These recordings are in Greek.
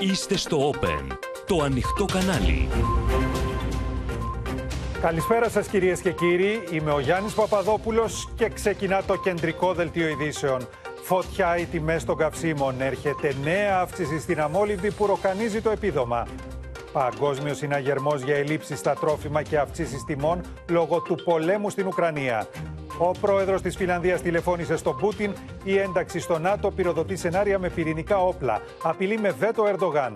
Είστε στο Open, το ανοιχτό κανάλι. Καλησπέρα σας κυρίες και κύριοι, είμαι ο Γιάννης Παπαδόπουλος και ξεκινά το κεντρικό δελτίο ειδήσεων. Φωτιά οι τιμές των καυσίμων, έρχεται νέα αύξηση στην αμόλυβδη που ροκανίζει το επίδομα. Παγκόσμιος συναγερμός για ελλείψεις στα τρόφιμα και αυξήσεις τιμών λόγω του πολέμου στην Ουκρανία. Ο πρόεδρος της Φιλανδίας τηλεφώνησε στον Πούτιν. Η ένταξη στο ΝΑΤΟ πυροδοτεί σενάρια με πυρηνικά όπλα. Απειλεί με βέτο Ερντογάν.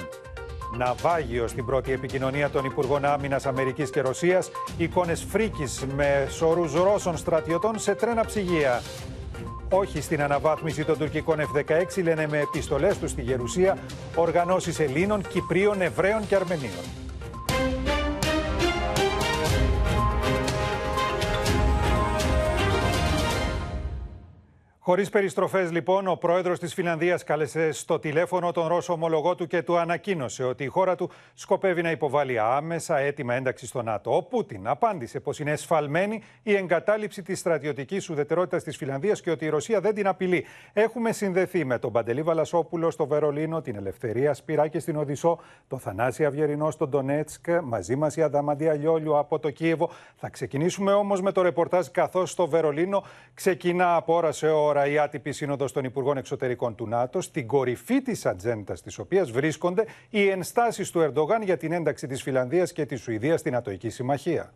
Ναυάγιο στην πρώτη επικοινωνία των Υπουργών Άμυνας Αμερικής και Ρωσίας. Εικόνες φρίκης με σωρούς Ρώσων στρατιωτών σε τρένα ψυγεία. Όχι στην αναβάθμιση των τουρκικών F-16, λένε με επιστολές τους στη Γερουσία οργανώσεις Ελλήνων, Κυπρίων, Εβραίων και Αρμενίων. Χωρίς περιστροφές, λοιπόν, ο πρόεδρος της Φιλανδίας κάλεσε στο τηλέφωνο τον Ρώσο ομολογό του και του ανακοίνωσε ότι η χώρα του σκοπεύει να υποβάλει άμεσα έτοιμα ένταξη στο ΝΑΤΟ. Ο Πούτιν απάντησε πως είναι εσφαλμένη η εγκατάλειψη της στρατιωτικής ουδετερότητας της Φιλανδίας και ότι η Ρωσία δεν την απειλεί. Έχουμε συνδεθεί με τον Παντελή Βαλασόπουλο στο Βερολίνο, την Ελευθερία Σπυράκη στην Οδυσσό, τον Θανάση Αυγερινό στο Ντονέτσκ, μαζί μας η Αδαμαντία Λιόλιου από το Κίεβο. Θα ξεκινήσουμε όμως με το ρεπορτάζ καθώς στο Βερολίνο ξεκινά από ώρα σε ώρα η άτυπη σύνοδος των Υπουργών Εξωτερικών του ΝΑΤΟ, στην κορυφή της ατζέντα της οποίας βρίσκονται οι ενστάσεις του Ερντογάν για την ένταξη της Φιλανδίας και της Σουηδίας στην Ατοική Συμμαχία.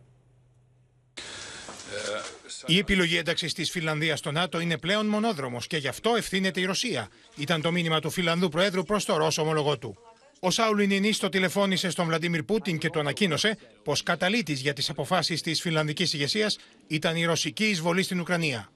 Η επιλογή ένταξης της Φιλανδίας στο ΝΑΤΟ είναι πλέον μονόδρομος και γι' αυτό ευθύνεται η Ρωσία. Ήταν το μήνυμα του Φιλανδού Προέδρου προς το Ρώσο ομολογό του. Ο Σαουληνινί το τηλεφώνησε στον Βλαντιμίρ Πούτιν και το ανακοίνωσε πως η για τις αποφάσεις της Φινλανδική ηγεσίας ήταν η ρωσική εισβολή στην Ουκρανία.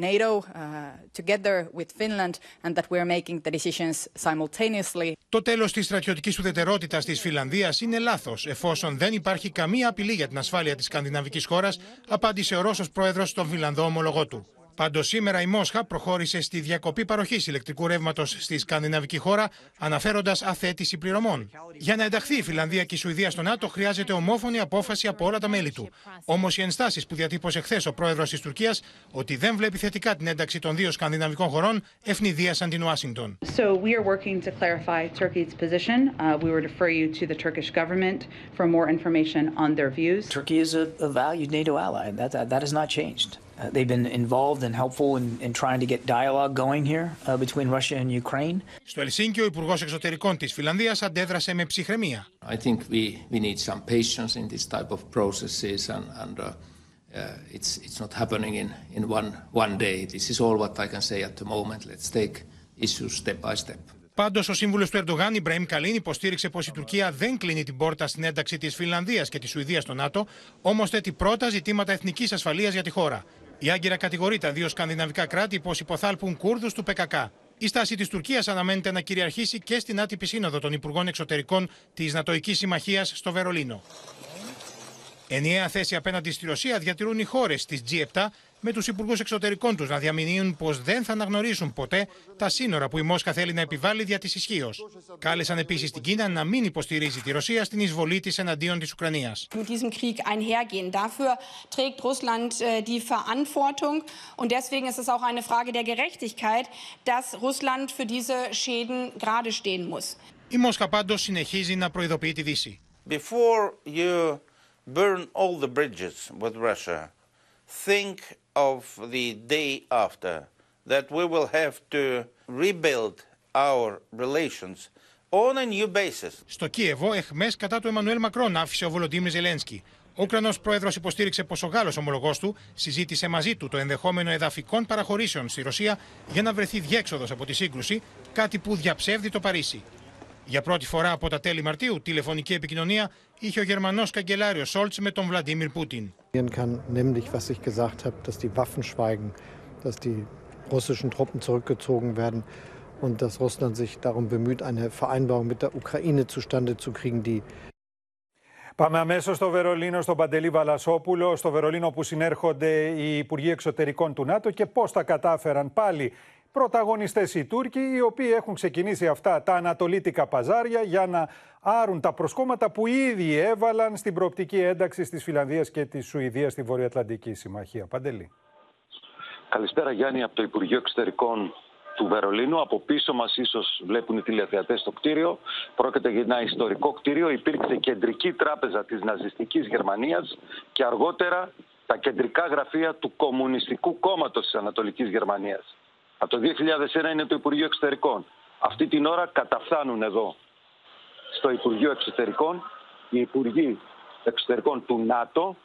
NATO uh, together with Finland and that we're making the decisions simultaneously. Το τέλος της στρατιωτικής ουδετερότητας της Φιλανδίας είναι λάθος, εφόσον δεν υπάρχει καμία απειλή για την ασφάλεια της σκανδιναβικής χώρας, απάντησε ο Ρώσος πρόεδρος στον Φιλανδό ομολογό του. Πάντως, σήμερα η Μόσχα προχώρησε στη διακοπή παροχής ηλεκτρικού ρεύματος στη σκανδιναβική χώρα, αναφέροντας αθέτηση πληρωμών. Για να ενταχθεί η Φιλανδία και η Σουηδία στο ΝΑΤΟ, χρειάζεται ομόφωνη απόφαση από όλα τα μέλη του. Όμως, οι ενστάσεις που διατύπωσε χθες ο πρόεδρος της Τουρκίας ότι δεν βλέπει θετικά την ένταξη των δύο σκανδιναβικών χωρών ευνηδίασαν την Ουάσιγκτον. So we are working to clarify Turkey's position. Uh, we would refer you to the Turkish government for more information on their views. Turkey is a, a valued NATO ally. That, that, that has not changed. Στο Ελσίνκι, ο Υπουργός Εξωτερικών της Φιλανδίας αντέδρασε με ψυχραιμία. Πάντως, ο σύμβουλος του Ερντογάν, Ιμπραήμ Καλίν, υποστήριξε πως η Τουρκία δεν κλείνει την πόρτα στην ένταξη της Φιλανδίας και της Σουηδίας στο ΝΑΤΟ, όμως θέτει πρώτα ζητήματα εθνικής ασφαλείας για τη χώρα. Η Άγκυρα κατηγορεί τα δύο σκανδιναβικά κράτη πως υποθάλπουν Κούρδους του ΠΚΚ. Η στάση της Τουρκίας αναμένεται να κυριαρχήσει και στην άτυπη σύνοδο των Υπουργών Εξωτερικών της Νατοική Συμμαχίας στο Βερολίνο. Ενιαία θέση απέναντι στη Ρωσία διατηρούν οι χώρες της G7 με τους υπουργούς εξωτερικών τους να διαμηνύουν πως δεν θα αναγνωρίσουν ποτέ τα σύνορα που η Μόσχα θέλει να επιβάλλει δια της ισχύως. Κάλεσαν επίσης την Κίνα να μην υποστηρίζει τη Ρωσία στην εισβολή της εναντίον της Ουκρανίας. mit diesem Krieg einhergehen. Dafür trägt Russland äh, die Verantwortung. Und deswegen ist es auch eine Frage der Gerechtigkeit, dass Russland für diese Schäden gerade stehen muss. Η Μόσχα πάντως συνεχίζει να προειδοποιεί τη Δύση. Before you burn all the bridges with Russia, think of the day after that we will have to rebuild our relations on a new basis. Στο Κίεβο, εχμές κατά του Εμμανουέλ Μακρόν άφησε ο Βολοντίμιρ Ζελένσκι. Ο Ουκρανός πρόεδρος υποστήριξε πως ο Γάλλος ομολογός του συζήτησε μαζί του το ενδεχόμενο εδαφικών παραχωρήσεων στη Ρωσία για να βρεθεί διέξοδος από τη σύγκρουση, κάτι που διαψεύδει το Παρίσι. Για πρώτη φορά από τα τέλη Μαρτίου, τηλεφωνική επικοινωνία είχε ο Γερμανός καγκελάριο Σόλτς με τον Βλαντίμιρ Πούτιν. kann nämlich, was ich gesagt habe, dass die Waffen schweigen, dass die russischen Truppen zurückgezogen werden und dass Russland sich darum bemüht, eine Vereinbarung mit der Ukraine zustande zu kriegen, die Πάμε αμέσως στο Βερολίνο, στον Παντελή Βαλασόπουλο, στο Βερολίνο που συνέρχονται οι Υπουργοί Εξωτερικών του ΝΑΤΟ και πώς τα κατάφεραν πάλι Πρωταγωνιστές οι Τούρκοι, οι οποίοι έχουν ξεκινήσει αυτά τα ανατολίτικα παζάρια για να άρουν τα προσκόμματα που ήδη έβαλαν στην προοπτική ένταξη της Φιλανδίας και της Σουηδίας στη Βορειοατλαντική Συμμαχία. Παντελή. Καλησπέρα Γιάννη από το Υπουργείο Εξωτερικών του Βερολίνου. Από πίσω μας ίσως βλέπουν οι τηλεθεατές το κτίριο. Πρόκειται για ένα ιστορικό κτίριο. Υπήρξε κεντρική τράπεζα της ναζιστικής Γερμανίας και αργότερα τα κεντρικά γραφεία του Κομμουνιστικού Κόμματος της Ανατολικής Γερμανίας. Από το 2001 είναι το Υπουργείο Εξωτερικών. Αυτή την ώρα καταφθάνουν εδώ στο Υπουργείο Εξωτερικών οι Υπουργοί Εξωτερικών του ΝΑΤΟ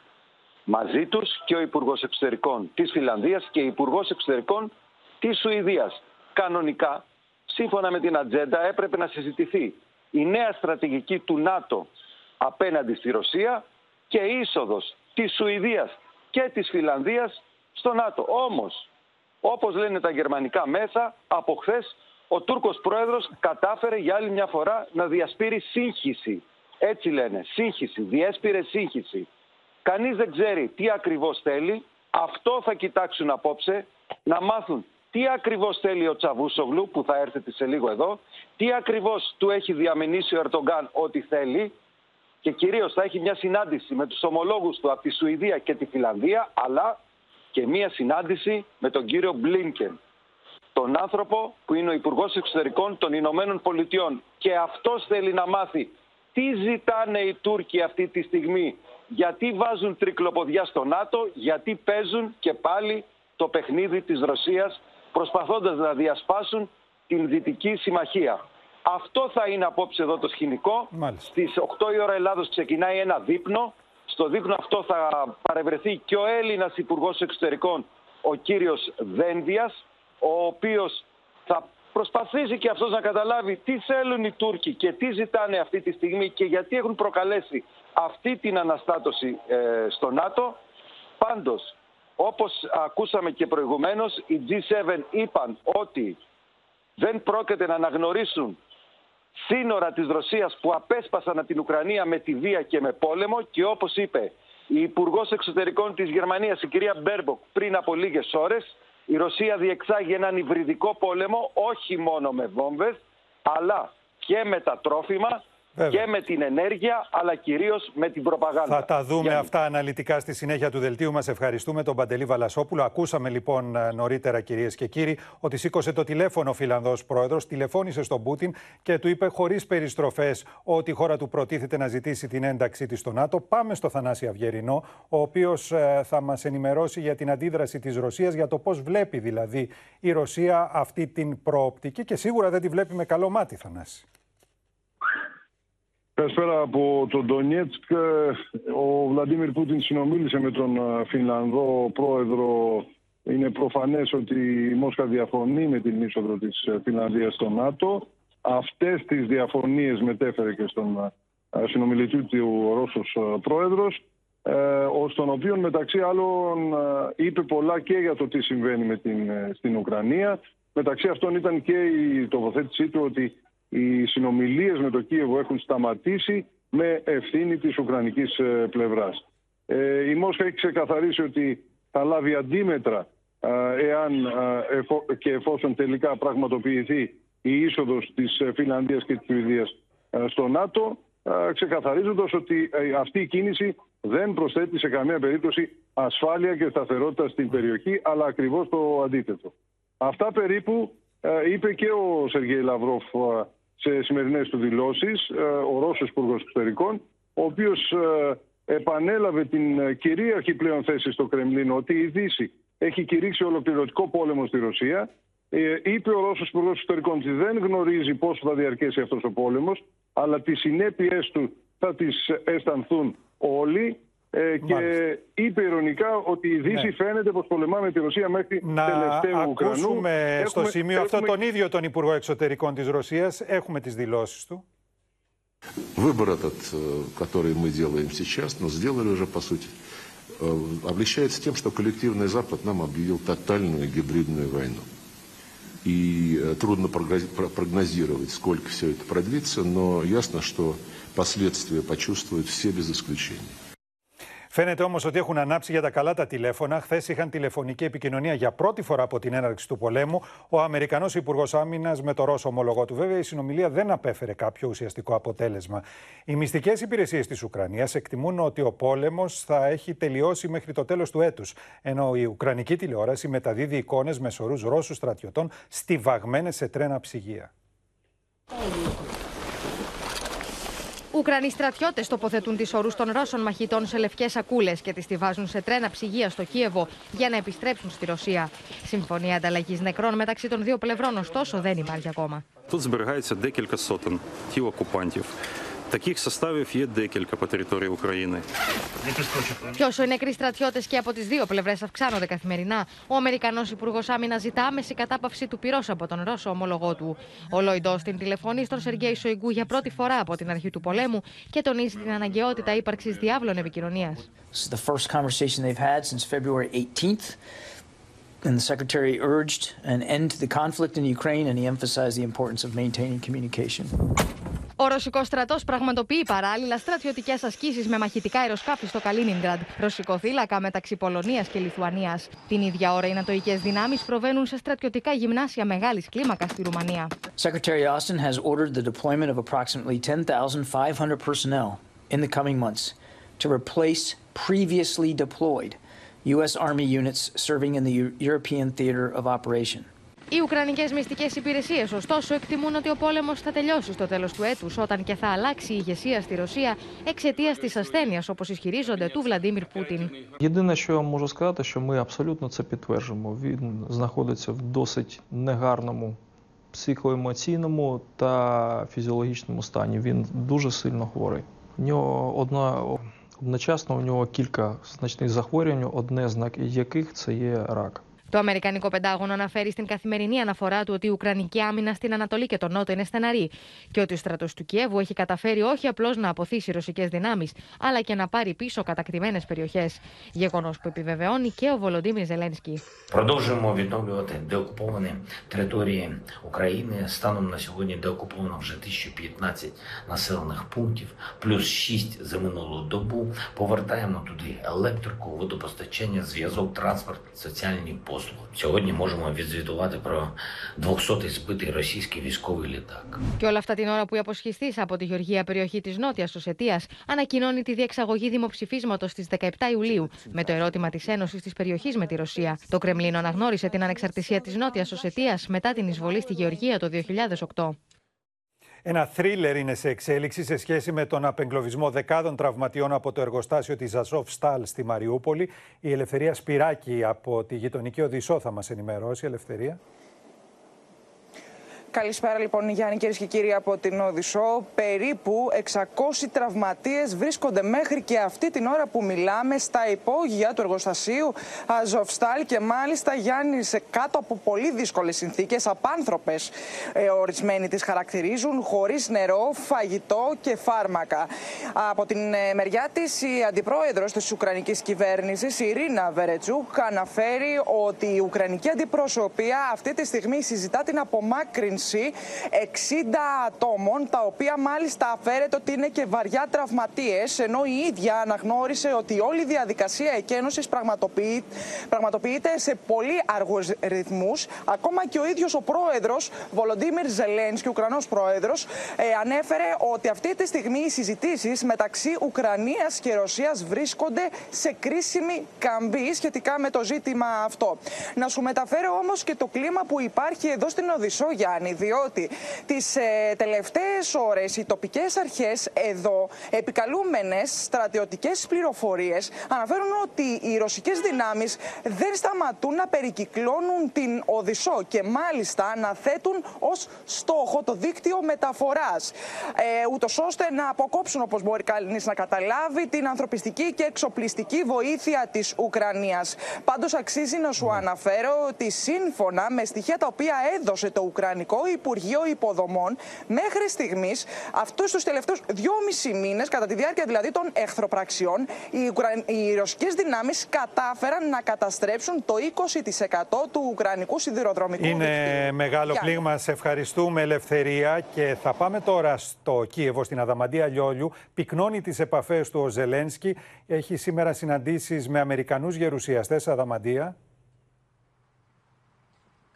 μαζί τους και ο Υπουργός Εξωτερικών της Φιλανδίας και ο Υπουργός Εξωτερικών της Σουηδίας. Κανονικά, σύμφωνα με την ατζέντα, έπρεπε να συζητηθεί η νέα στρατηγική του ΝΑΤΟ απέναντι στη Ρωσία και η είσοδος της Σουηδίας και της Φιλανδίας στο ΝΑΤΟ. Όμως, όπως λένε τα γερμανικά μέσα, από χθες ο Τούρκος πρόεδρος κατάφερε για άλλη μια φορά να διασπείρει σύγχυση. Έτσι λένε, σύγχυση, διέσπηρε σύγχυση. Κανείς δεν ξέρει τι ακριβώς θέλει. Αυτό θα κοιτάξουν απόψε, να μάθουν τι ακριβώς θέλει ο Τσαβούσογλου που θα έρθετε σε λίγο εδώ, τι ακριβώς του έχει διαμενήσει ο Ερτογκάν ότι θέλει και κυρίως θα έχει μια συνάντηση με τους ομολόγους του από τη Σουηδία και τη Φιλανδία, αλλά και μια συνάντηση με τον κύριο Μπλίνκεν, τον άνθρωπο που είναι ο Υπουργός Εξωτερικών των Ηνωμένων Πολιτειών. Και αυτός θέλει να μάθει τι ζητάνε οι Τούρκοι αυτή τη στιγμή, γιατί βάζουν τρικλοποδιά στο ΝΑΤΟ, γιατί παίζουν και πάλι το παιχνίδι της Ρωσίας προσπαθώντας να διασπάσουν την Δυτική Συμμαχία. Αυτό θα είναι απόψε εδώ το σκηνικό. Μάλιστα. Στις 8 η ώρα Ελλάδος ξεκινάει ένα δείπνο. Στο δείπνο αυτό θα παρευρεθεί και ο Έλληνας Υπουργός Εξωτερικών, ο κύριος Δένδιας, ο οποίος θα προσπαθήσει και αυτός να καταλάβει τι θέλουν οι Τούρκοι και τι ζητάνε αυτή τη στιγμή και γιατί έχουν προκαλέσει αυτή την αναστάτωση ε, στο ΝΑΤΟ. Πάντως, όπως ακούσαμε και προηγουμένως, οι G7 είπαν ότι δεν πρόκειται να αναγνωρίσουν σύνορα της Ρωσίας που απέσπασαν από την Ουκρανία με τη βία και με πόλεμο και όπως είπε η Υπουργός Εξωτερικών της Γερμανίας, η κυρία Μπέρμποκ, πριν από λίγες ώρες, η Ρωσία διεξάγει έναν υβριδικό πόλεμο όχι μόνο με βόμβες, αλλά και με τα τρόφιμα Βέβαια. και με την ενέργεια, αλλά κυρίως με την προπαγάνδα. Θα τα δούμε αυτά αναλυτικά στη συνέχεια του δελτίου μας. Ευχαριστούμε τον Παντελή Βαλασόπουλο. Ακούσαμε λοιπόν ε, νωρίτερα, κυρίες και κύριοι, ότι σήκωσε το τηλέφωνο ο Φιλανδός πρόεδρος, τηλεφώνησε στον Πούτιν και του είπε χωρίς περιστροφές ότι η χώρα του προτίθεται να ζητήσει την ένταξή της στο ΝΑΤΟ. Πάμε στο Θανάση Αυγερινό, ο οποίος ε, θα μας ενημερώσει για την αντίδραση της Ρωσίας, για το πώς βλέπει δηλαδή η Ρωσία αυτή την προοπτική και σίγουρα δεν τη βλέπει με καλό μάτι, Θανάση. Καλησπέρα από το Ντονιέτσκ. Ο Βλαντίμιρ Πούτιν συνομίλησε με τον ε, Φινλανδό πρόεδρο. Είναι προφανές ότι η Μόσχα διαφωνεί με την είσοδο της ε, Φινλανδίας στο ΝΑΤΟ. Αυτές τις διαφωνίες μετέφερε και στον ε, συνομιλητή του ο Ρώσος πρόεδρος, στον οποίο μεταξύ άλλων είπε πολλά και για το τι συμβαίνει με την, στην Ουκρανία. Μεταξύ αυτών ήταν και η τοποθέτησή του ότι οι συνομιλίες με το Κίεβο έχουν σταματήσει με ευθύνη της Ουκρανικής ε, πλευράς. Ε, η Μόσχα έχει ξεκαθαρίσει ότι θα λάβει αντίμετρα εάν και εφόσον τελικά πραγματοποιηθεί η είσοδος της ε, Φιλανδίας και της Σουηδίας στο ΝΑΤΟ, ξεκαθαρίζοντας ότι αυτή η κίνηση δεν προσθέτει σε καμία περίπτωση ασφάλεια και σταθερότητα στην περιοχή, αλλά ακριβώς το αντίθετο. Αυτά περίπου είπε και ο Σεργέη Λαυρόφ σε σημερινές του δηλώσεις, ε, ο Ρώσος Υπουργός Εξωτερικών, ο οποίος ε, επανέλαβε την ε, κυρίαρχη πλέον θέση στο Κρεμλίνο ότι η Δύση έχει κηρύξει ολοκληρωτικό πόλεμο στη Ρωσία. Είπε ο Ρώσος Υπουργός Εξωτερικών ότι δεν γνωρίζει πόσο θα διαρκέσει αυτός ο πόλεμος, αλλά τις συνέπειες του θα τις αισθανθούν όλοι ε, και είπε ηρωνικά ότι η Δύση ναι. φαίνεται πως πολεμά με τη Ρωσία μέχρι να τελευταίου Ουκρανού. Να ακούσουμε στο σημείο έχουμε... αυτό τον ίδιο τον Υπουργό Εξωτερικών της Ρωσίας. Έχουμε τις δηλώσεις του. Выбор этот, который мы делаем сейчас, но сделали уже по сути, обличается тем, что коллективный Запад нам объявил тотальную гибридную войну. И трудно прогнозировать, сколько все это продлится, но ясно, что последствия почувствуют все без исключения. Φαίνεται όμως ότι έχουν ανάψει για τα καλά τα τηλέφωνα. Χθες είχαν τηλεφωνική επικοινωνία για πρώτη φορά από την έναρξη του πολέμου ο Αμερικανός Υπουργός Άμυνας με το Ρώσο ομολογό του. Βέβαια, η συνομιλία δεν απέφερε κάποιο ουσιαστικό αποτέλεσμα. Οι μυστικές υπηρεσίες της Ουκρανίας εκτιμούν ότι ο πόλεμος θα έχει τελειώσει μέχρι το τέλος του έτους. Ενώ η Ουκρανική τηλεόραση μεταδίδει εικόνες με σωρούς Ρώσους στρατιωτών στιβαγμένες σε τρένα ψυγεία. Ουκρανοί στρατιώτε τοποθετούν τι ορού των Ρώσων μαχητών σε λευκέ σακούλε και τι τη βάζουν σε τρένα ψυγεία στο Κίεβο για να επιστρέψουν στη Ρωσία. Συμφωνία ανταλλαγή νεκρών μεταξύ των δύο πλευρών, ωστόσο, δεν υπάρχει ακόμα. Тут зберігається декілька сотень тіл окупантів. Таких составів є декілька по території України. Και όσο οι νεκροί στρατιώτε και από τι δύο πλευρέ αυξάνονται καθημερινά, ο Αμερικανό Υπουργό Άμυνα ζητά άμεση κατάπαυση του πυρό από τον Ρώσο ομολογό του. Ο Λόιντ Όστιν τηλεφωνεί στον Σεργέη Σοϊγκού για πρώτη φορά από την αρχή του πολέμου και τονίζει την αναγκαιότητα ύπαρξη διάβλων επικοινωνία. This is the first conversation they've had since February 18th. And the secretary urged an end to the conflict in Ukraine, and he emphasized the importance of maintaining communication. Ο Ρωσικός στρατός πραγματοποιεί παράλληλα στρατιωτικές ασκήσεις με μαχητικά αεροσκάφη στο Καλίνιγκραντ, ρωσικό θύλακα μεταξύ Πολωνίας και Λιθουανίας. Την ίδια ώρα οι νατοικέ δυνάμεις προβαίνουν σε στρατιωτικά γυμνάσια μεγάλης κλίμακας στη Ρουμανία. Secretary Austin has ordered the deployment of approximately 10,500 personnel in the coming months to replace previously deployed U.S. Army units serving in the European theater of operation. Οι Ουκρανικέ μυστικέ υπηρεσίε, ωστόσο, εκτιμούν ότι ο πόλεμο θα τελειώσει στο τέλο του έτου, όταν και θα αλλάξει η ηγεσία στη Ρωσία εξαιτία τη ασθένεια, όπω ισχυρίζονται, του Βλαντίμιρ Πούτιν. Єдине, що я можу сказати, що ми абсолютно це підтверджуємо. Він знаходиться в досить негарному психоемоційному та фізіологічному стані. Він дуже сильно хворий. У нього одна одночасно у нього кілька значних захворювань, одне з яких це є рак. Το Αμερικανικό Πεντάγωνο αναφέρει στην καθημερινή αναφορά του ότι η Ουκρανική άμυνα στην Ανατολή και τον Νότο είναι στεναρή και ότι ο στρατό του Κιέβου έχει καταφέρει όχι απλώ να αποθήσει ρωσικέ δυνάμει, αλλά και να πάρει πίσω κατακτημένε περιοχέ. Γεγονό που επιβεβαιώνει και ο Βολοντίμιρ Ζελένσκι. Продовжуємо відновлювати деокуповані території України. Станом на сьогодні деокуповано вже 1015 населених пунктів, плюс 6 за минулу добу. Повертаємо туди електрику, водопостачання, зв'язок, транспорт, соціальні послуги. Сьогодні можемо відзвітувати про 200-й збитий російський військовий літак. Και όλα αυτά την ώρα που η αποσχιστή από τη Γεωργία περιοχή τη Νότια Οσετία ανακοινώνει τη διεξαγωγή δημοψηφίσματο στι 17 Ιουλίου με το ερώτημα τη Ένωση τη περιοχή με τη Ρωσία. Το Κρεμλίνο αναγνώρισε την ανεξαρτησία τη Νότια Οσετία μετά την εισβολή στη Γεωργία το 2008. Ένα θρίλερ είναι σε εξέλιξη σε σχέση με τον απεγκλωβισμό δεκάδων τραυματιών από το εργοστάσιο της Αζόφ Στάλ στη Μαριούπολη. Η Ελευθερία Σπυράκη από τη γειτονική Οδυσσό θα μας ενημερώσει. Ελευθερία. Καλησπέρα λοιπόν Γιάννη κυρίες και κύριοι από την Οδυσσό. Περίπου 600 τραυματίες βρίσκονται μέχρι και αυτή την ώρα που μιλάμε στα υπόγεια του εργοστασίου Αζοφστάλ και μάλιστα Γιάννη σε κάτω από πολύ δύσκολες συνθήκες, απάνθρωπες ε, ορισμένοι τις χαρακτηρίζουν, χωρίς νερό, φαγητό και φάρμακα. Από την ε, μεριά της η αντιπρόεδρος της Ουκρανικής κυβέρνησης, η Ειρήνα Βερετσούκ, αναφέρει ότι η Ουκρανική αντιπροσωπεία αυτή τη στιγμή συζητά την απομάκρυνση 60 ατόμων, τα οποία μάλιστα αφαίρεται ότι είναι και βαριά τραυματίες, ενώ η ίδια αναγνώρισε ότι όλη η διαδικασία εκένωσης πραγματοποιείται σε πολύ αργούς ρυθμούς. Ακόμα και ο ίδιος ο πρόεδρος, Βολοντίμιρ Ζελένσκι, Ουκρανός πρόεδρος, ε, ανέφερε ότι αυτή τη στιγμή οι συζητήσεις μεταξύ Ουκρανίας και Ρωσίας βρίσκονται σε κρίσιμη καμπή σχετικά με το ζήτημα αυτό. Να σου μεταφέρω όμως και το κλίμα που υπάρχει εδώ στην Οδυσσό, Γιάννη, διότι τις ε, τελευταίες ώρες οι τοπικές αρχές εδώ, επικαλούμενες στρατιωτικές πληροφορίες, αναφέρουν ότι οι ρωσικές δυνάμεις δεν σταματούν να περικυκλώνουν την Οδυσσό και μάλιστα να θέτουν ως στόχο το δίκτυο μεταφοράς. Ε, Ούτως ώστε να αποκόψουν, όπως μπορεί κανείς να καταλάβει, την ανθρωπιστική και εξοπλιστική βοήθεια της Ουκρανίας. Πάντως, αξίζει να σου αναφέρω ότι σύμφωνα με στοιχεία τα οποία έδωσε το Ουκρανικό Ουκρανικό Υπουργείο Υποδομών μέχρι στιγμής, αυτούς τους τελευταίους δυόμισι μήνες, κατά τη διάρκεια δηλαδή των εχθροπραξιών, οι, Ουκρα... οι ρωσικές δυνάμεις κατάφεραν να καταστρέψουν το 20% του Ουκρανικού σιδηροδρομικού Είναι μεγάλο πλήγμα. Σε ευχαριστούμε, Ελευθερία. Και θα πάμε τώρα στο Κίεβο, στην Αδαμαντία Λιόλιου. Πυκνώνει τις επαφές του ο Ζελένσκι. Έχει σήμερα συναντήσεις με Αμερικανούς γερουσιαστές Αδαμαντία.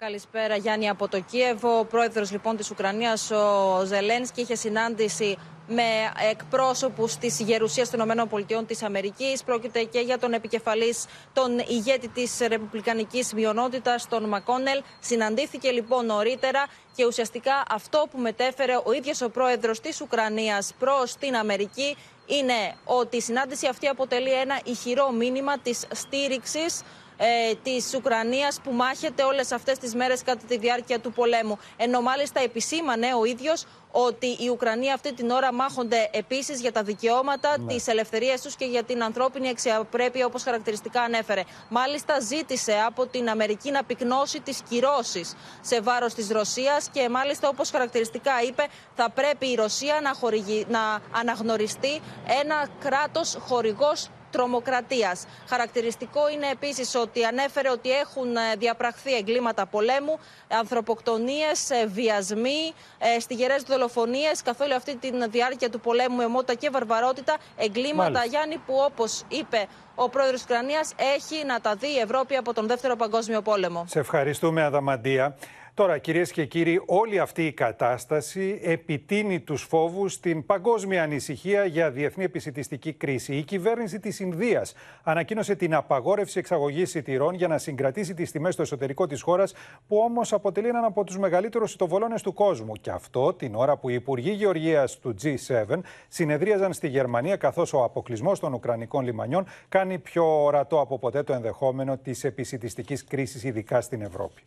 Καλησπέρα Γιάννη από το Κίεβο. Ο πρόεδρος λοιπόν της Ουκρανίας ο Ζελένσκι είχε συνάντηση με εκπρόσωπους της Γερουσίας των ΗΠΑ της Αμερικής. Πρόκειται και για τον επικεφαλής, τον ηγέτη της Ρεπουμπλικανικής Μειονότητας, τον Μακόνελ. Συναντήθηκε λοιπόν νωρίτερα και ουσιαστικά αυτό που μετέφερε ο ίδιος ο πρόεδρος της Ουκρανίας προς την Αμερική είναι ότι η συνάντηση αυτή αποτελεί ένα ηχηρό μήνυμα της στήριξης ε, της Ουκρανίας που μάχεται όλες αυτές τις μέρες κατά τη διάρκεια του πολέμου. Ενώ μάλιστα επισήμανε ο ίδιος ότι οι Ουκρανοί αυτή την ώρα μάχονται επίσης για τα δικαιώματα, ναι. τις ελευθερίες τους και για την ανθρώπινη αξιοπρέπεια, όπως χαρακτηριστικά ανέφερε. Μάλιστα, ζήτησε από την Αμερική να πυκνώσει τις κυρώσεις σε βάρος της Ρωσίας και μάλιστα, όπως χαρακτηριστικά είπε, θα πρέπει η Ρωσία να, χορηγεί, να αναγνωριστεί ένα κράτος χορηγός τρομοκρατίας. Χαρακτηριστικό είναι επίσης ότι ανέφερε ότι έχουν ε, διαπραχθεί εγκλήματα πολέμου, ανθρωποκτονίες, ε, βιασμοί, ε, στιγερές δολοφονίες καθ' όλη αυτή τη διάρκεια του πολέμου με μότα και βαρβαρότητα. Εγκλήματα, Μάλιστα. Γιάννη, που όπως είπε ο πρόεδρος της Ουκρανίας, έχει να τα δει η Ευρώπη από τον Δεύτερο Παγκόσμιο Πόλεμο. Σε ευχαριστούμε, Αδαμαντία. Τώρα, κυρίες και κύριοι, όλη αυτή η κατάσταση επιτείνει τους φόβους στην παγκόσμια ανησυχία για διεθνή επισητιστική κρίση. Η κυβέρνηση της Ινδίας ανακοίνωσε την απαγόρευση εξαγωγής σιτηρών για να συγκρατήσει τις τιμές στο εσωτερικό της χώρας, που όμως αποτελεί έναν από τους μεγαλύτερους σιτοβολώνε του κόσμου. Και αυτό την ώρα που οι υπουργοί γεωργίας του G7 συνεδρίαζαν στη Γερμανία, καθώς ο αποκλεισμός των Ουκρανικών λιμανιών κάνει πιο ορατό από ποτέ το ενδεχόμενο της επισητιστικής κρίσης, ειδικά στην Ευρώπη.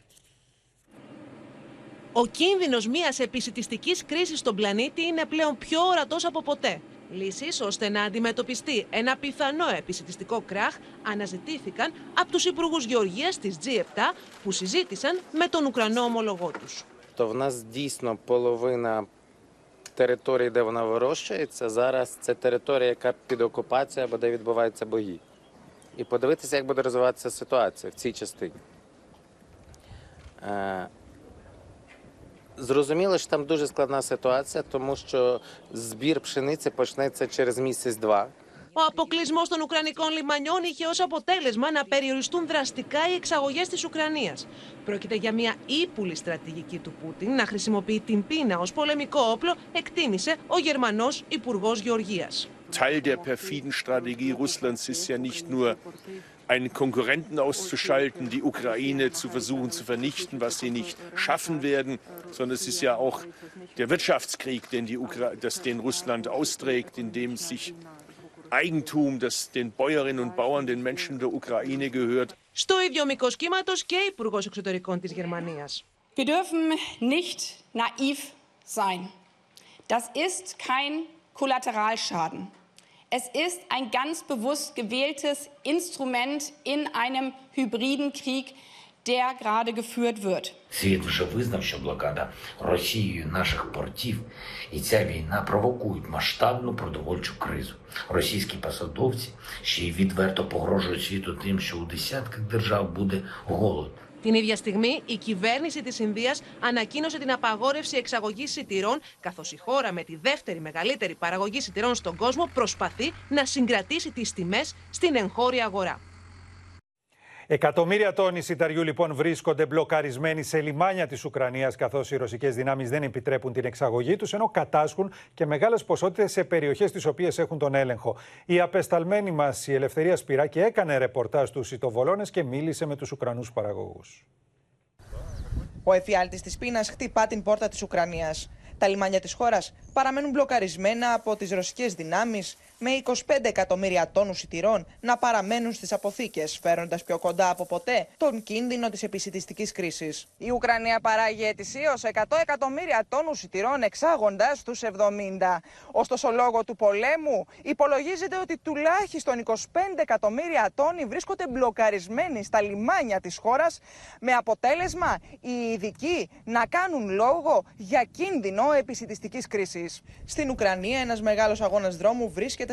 Ο κίνδυνο μια επισητιστική κρίση στον πλανήτη είναι πλέον πιο ορατό από ποτέ. Λύσει ώστε να αντιμετωπιστεί ένα πιθανό επισητιστικό κράχ αναζητήθηκαν από του υπουργού Γεωργία τη G7 που συζήτησαν με τον Ουκρανό ομολογό του. То в нас дійсно половина території, де вона вирощується, зараз це територія, яка під окупацією або де відбуваються бої. І подивитися, як буде розвиватися ситуація в цій частині. Зрозуміло, що там дуже складна ситуація, тому що збір пшениці почнеться через місяць-два. Ο αποκλεισμό των Ουκρανικών λιμανιών είχε ω αποτέλεσμα να περιοριστούν δραστικά οι εξαγωγέ τη Ουκρανία. Πρόκειται για μια ύπουλη στρατηγική του Πούτιν να χρησιμοποιεί την πείνα ω πολεμικό όπλο, εκτίμησε ο Γερμανό Υπουργό Γεωργία. Teil der perfiden Strategie Russlands ist ja nicht nur einen Konkurrenten auszuschalten, die Ukraine zu versuchen zu vernichten, was sie nicht schaffen werden, sondern es ist ja auch der Wirtschaftskrieg, den, die Ukra das den Russland austrägt, in dem sich Eigentum, das den Bäuerinnen und Bauern, den Menschen der Ukraine gehört. Wir dürfen nicht naiv sein. Das ist kein Kollateralschaden. Es ist ein ganz bewusst gewähltes Instrument in einem hybriden Krieg, der gerade geführt wird. Світ вже визнав, що блокада Росією наших портів і ця війна провокують масштабну продовольчу кризу. Російські посадовці ще й відверто погрожують світу тим, що у десятках держав буде голод. Την ίδια στιγμή, η κυβέρνηση της Ινδίας ανακοίνωσε την απαγόρευση εξαγωγής σιτηρών, καθώς η χώρα με τη δεύτερη μεγαλύτερη παραγωγή σιτηρών στον κόσμο προσπαθεί να συγκρατήσει τις τιμές στην εγχώρια αγορά. Εκατομμύρια τόνοι σιταριού λοιπόν βρίσκονται μπλοκαρισμένοι σε λιμάνια της Ουκρανίας, καθώς οι ρωσικές δυνάμεις δεν επιτρέπουν την εξαγωγή τους, ενώ κατάσχουν και μεγάλες ποσότητες σε περιοχές τις οποίες έχουν τον έλεγχο. Η απεσταλμένη μας, η Ελευθερία Σπυράκη, έκανε ρεπορτάζ στους Ιτοβολώνε και μίλησε με τους Ουκρανούς παραγωγούς. Ο εφιάλτης της πείνας χτυπά την πόρτα της Ουκρανίας. Τα λιμάνια της χώρας παραμένουν μπλοκαρισμένα από τις ρωσικές δυνάμεις με 25 εκατομμύρια τόνους σιτηρών να παραμένουν στις αποθήκες, φέροντας πιο κοντά από ποτέ τον κίνδυνο της επισητιστικής κρίσης. Η Ουκρανία παράγει ετησίως 100 εκατομμύρια τόνους σιτηρών εξάγοντας τους 70. Ωστόσο, λόγω του πολέμου υπολογίζεται ότι τουλάχιστον 25 εκατομμύρια τόνοι βρίσκονται μπλοκαρισμένοι στα λιμάνια της χώρας με αποτέλεσμα οι ειδικοί να κάνουν λόγο για κίνδυνο επισητιστικής κρίσης. Στην Ουκρανία ένας μεγάλος αγώνας δρόμου βρίσκεται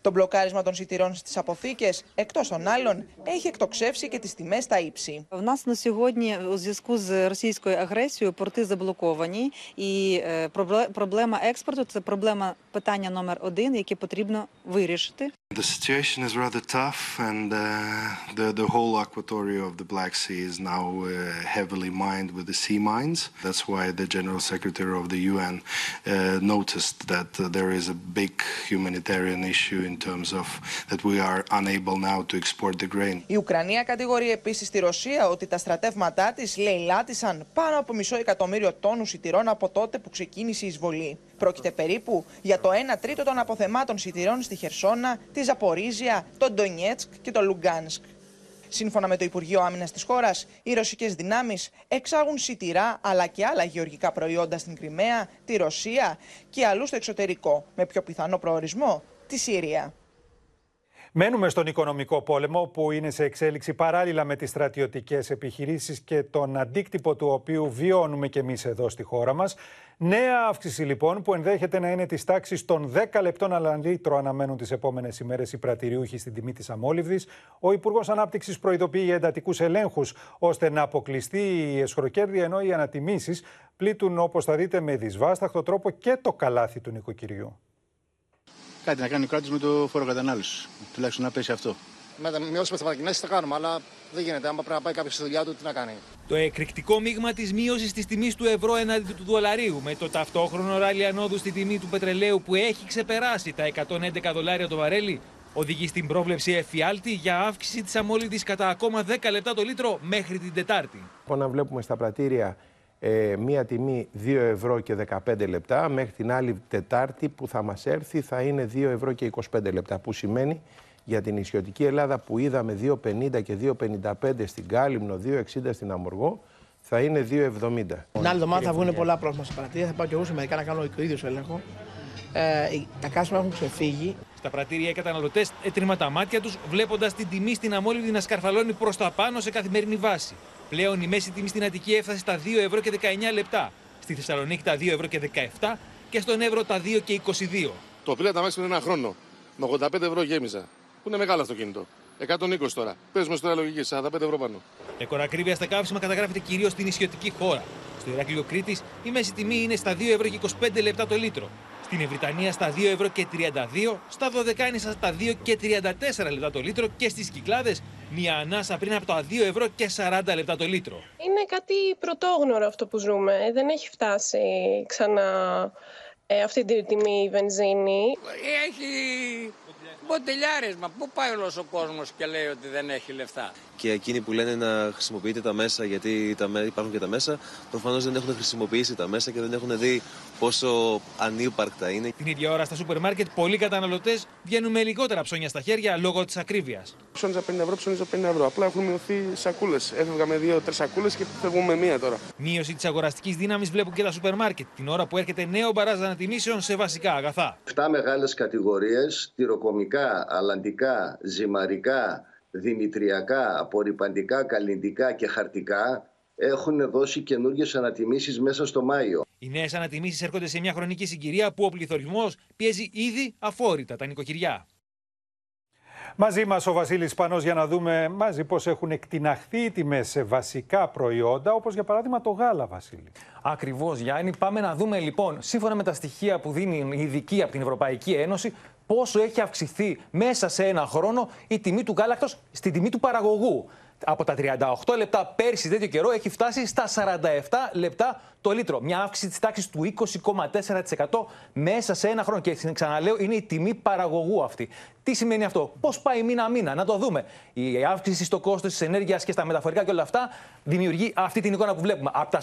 Το μπλοκάρισμα των σιτηρών στις αποθήκες, εκτός των άλλων, έχει εκτοξεύσει και τις τιμές στα ύψη. У нас на сьогодні у зв'язку з російською агресією порти заблоковані, і е, пробле- проблема експорту це проблема питання номер один, яке потрібно вирішити. The situation is rather tough, and uh, the the whole aquatory of the Black Sea is now uh, heavily mined with the sea mines. That's why the General Secretary of the UN uh, noticed that uh, there is a big humanitarian issue in terms of that we are unable now to export the grain. Η Ουκρανία κατηγορεί επίση τη Ρωσία ότι τα στρατεύματά τη λαιλάτισαν πάνω από μισό εκατομμύριο τόνου σιτηρών από τότε που ξεκίνησε η εισβολή. Πρόκειται περίπου για το 1 τρίτο των αποθεμάτων σιτηρών στη Χερσόνα, τη Ζαπορίζια, το Ντονιέτσκ και το Λουγκάνσκ. Σύμφωνα με το Υπουργείο Άμυνας της χώρας, οι ρωσικές δυνάμεις εξάγουν σιτηρά αλλά και άλλα γεωργικά προϊόντα στην Κρυμαία, τη Ρωσία και αλλού στο εξωτερικό, με πιο πιθανό προορισμό τη Συρία. Μένουμε στον οικονομικό πόλεμο που είναι σε εξέλιξη παράλληλα με τις στρατιωτικές επιχειρήσεις και τον αντίκτυπο του οποίου βιώνουμε και εμείς εδώ στη χώρα μας. Νέα αύξηση λοιπόν που ενδέχεται να είναι της τάξης των 10 λεπτών αλλά λίτρο αναμένουν τις επόμενες ημέρες οι πρατηριούχοι στην τιμή της αμόλυβδης. Ο Υπουργός Ανάπτυξης προειδοποιεί για εντατικούς ελέγχους ώστε να αποκλειστεί η εσχροκέρδεια ενώ οι ανατιμήσεις πλήττουν όπως θα δείτε με δυσβάσταχτο τρόπο και το καλάθι του νοικοκυριού. Κάτι να κάνει ο κράτος με το φόρο κατανάλωσης. Τουλάχιστον να πέσει αυτό. Με τα μειώσει με τι θα κάνουμε, αλλά δεν γίνεται. Άμα πρέπει να πάει κάποιος στη δουλειά του, τι να κάνει. Το εκρηκτικό μείγμα της μείωσης της τιμής του ευρώ έναντι του δολαρίου, με το ταυτόχρονο ράλι ανόδου στη τιμή του πετρελαίου που έχει ξεπεράσει τα 111 δολάρια το βαρέλι, οδηγεί στην πρόβλεψη εφιάλτη για αύξηση της αμόλυδη κατά ακόμα 10 λεπτά το λίτρο μέχρι την Τετάρτη. Όταν βλέπουμε στα πρατήρια ε, μία τιμή 2 ευρώ και 15 λεπτά, μέχρι την άλλη Τετάρτη που θα μας έρθει θα είναι 2 ευρώ και 25 λεπτά, που σημαίνει για την νησιωτική Ελλάδα που είδαμε 2,50 και 2,55 στην Κάλυμνο, 2,60 στην Αμοργό, θα είναι 2,70. Την άλλη εβδομάδα θα βγουν πολλά πρόσωπα στα πρατήρια. Θα πάω και εγώ σε μερικά να κάνω ο ίδιος έλεγχο. Ε, τα κάσμα έχουν ξεφύγει. Στα πρατήρια οι καταναλωτές έτριμα τα μάτια τους βλέποντας την τιμή στην αμόλυβδη να σκαρφαλώνει προς τα πάνω σε καθημερινή βάση. Πλέον η μέση τιμή στην Αττική έφτασε στα 2 ευρώ και 19 λεπτά. Στη Θεσσαλονίκη τα 2 ευρώ και 17 και στον Εύρο τα 2 και 22. Το πήρα τα μέσα ένα χρόνο. Με 85 ευρώ γέμιζα. Που είναι μεγάλο αυτοκίνητο. 120 τώρα. Παίζουμε στο λογική, 45 ευρώ πάνω. Ρεκόρ ακρίβεια στα καύσιμα καταγράφεται κυρίως στην νησιωτική χώρα. Στο Ηράκλειο Κρήτης η μέση τιμή είναι στα 2 ευρώ και 25 λεπτά το λίτρο. Στην Ευρυτανία στα 2 ευρώ και 32, στα Δωδεκάνησα στα 2 και 34 λεπτά το λίτρο και στις Κυκλάδες μια ανάσα πριν από τα 2 ευρώ και 40 λεπτά το λίτρο. Είναι κάτι πρωτόγνωρο αυτό που ζούμε. Δεν έχει φτάσει ξανά ε, αυτή την τιμή η βενζίνη. Έχει μποτελιάρες, μα πού πάει όλος ο κόσμος και λέει ότι δεν έχει λεφτά; Και εκείνοι που λένε να χρησιμοποιείτε τα μέσα, γιατί τα, μέ- υπάρχουν και τα μέσα, προφανώς δεν έχουν χρησιμοποιήσει τα μέσα και δεν έχουν δει πόσο ανύπαρκτα είναι. Την ίδια ώρα στα σούπερ μάρκετ πολλοί καταναλωτές βγαίνουν με λιγότερα ψώνια στα χέρια λόγω της ακρίβειας. Ψώνιζα 50 ευρώ, ψώνιζα 50 ευρώ. Απλά έχουν μειωθεί σακούλες. Έφευγα με δύο-τρει σακούλες και φεύγουμε με μία τώρα. Μείωση της αγοραστικής δύναμης βλέπουν και τα σούπερ μάρκετ την ώρα που έρχεται νέο μπαράζ ανατιμήσεων σε βασικά αγαθά. 7 μεγάλες κατηγορίες, τυροκομικά, αλαντικά, ζυμαρικά, δημητριακά, απορριπαντικά, καλλιντικά και χαρτικά έχουν δώσει καινούργιες ανατιμήσεις μέσα στο Μάιο. Οι νέες ανατιμήσεις έρχονται σε μια χρονική συγκυρία που ο πληθωρισμός πιέζει ήδη αφόρητα τα νοικοκυριά. Μαζί μας ο Βασίλης Πανός για να δούμε μαζί πώς έχουν εκτιναχθεί οι τιμές σε βασικά προϊόντα, όπως για παράδειγμα το γάλα, Βασίλη. Ακριβώς, Γιάννη. Πάμε να δούμε λοιπόν, σύμφωνα με τα στοιχεία που δίνει η ειδική από την Ευρωπαϊκή Ένωση, πόσο έχει αυξηθεί μέσα σε ένα χρόνο η τιμή του γάλακτος στην τιμή του παραγωγού. Από τα 38 λεπτά πέρσι τέτοιο καιρό έχει φτάσει στα 47 λεπτά το λίτρο. Μια αύξηση της τάξης του 20,4% μέσα σε ένα χρόνο. Και ξαναλέω, είναι η τιμή παραγωγού αυτή. Τι σημαίνει αυτό, Πώς πάει μήνα-μήνα, να το δούμε. Η αύξηση στο κόστος της ενέργειας και στα μεταφορικά και όλα αυτά δημιουργεί αυτή την εικόνα που βλέπουμε. Από τα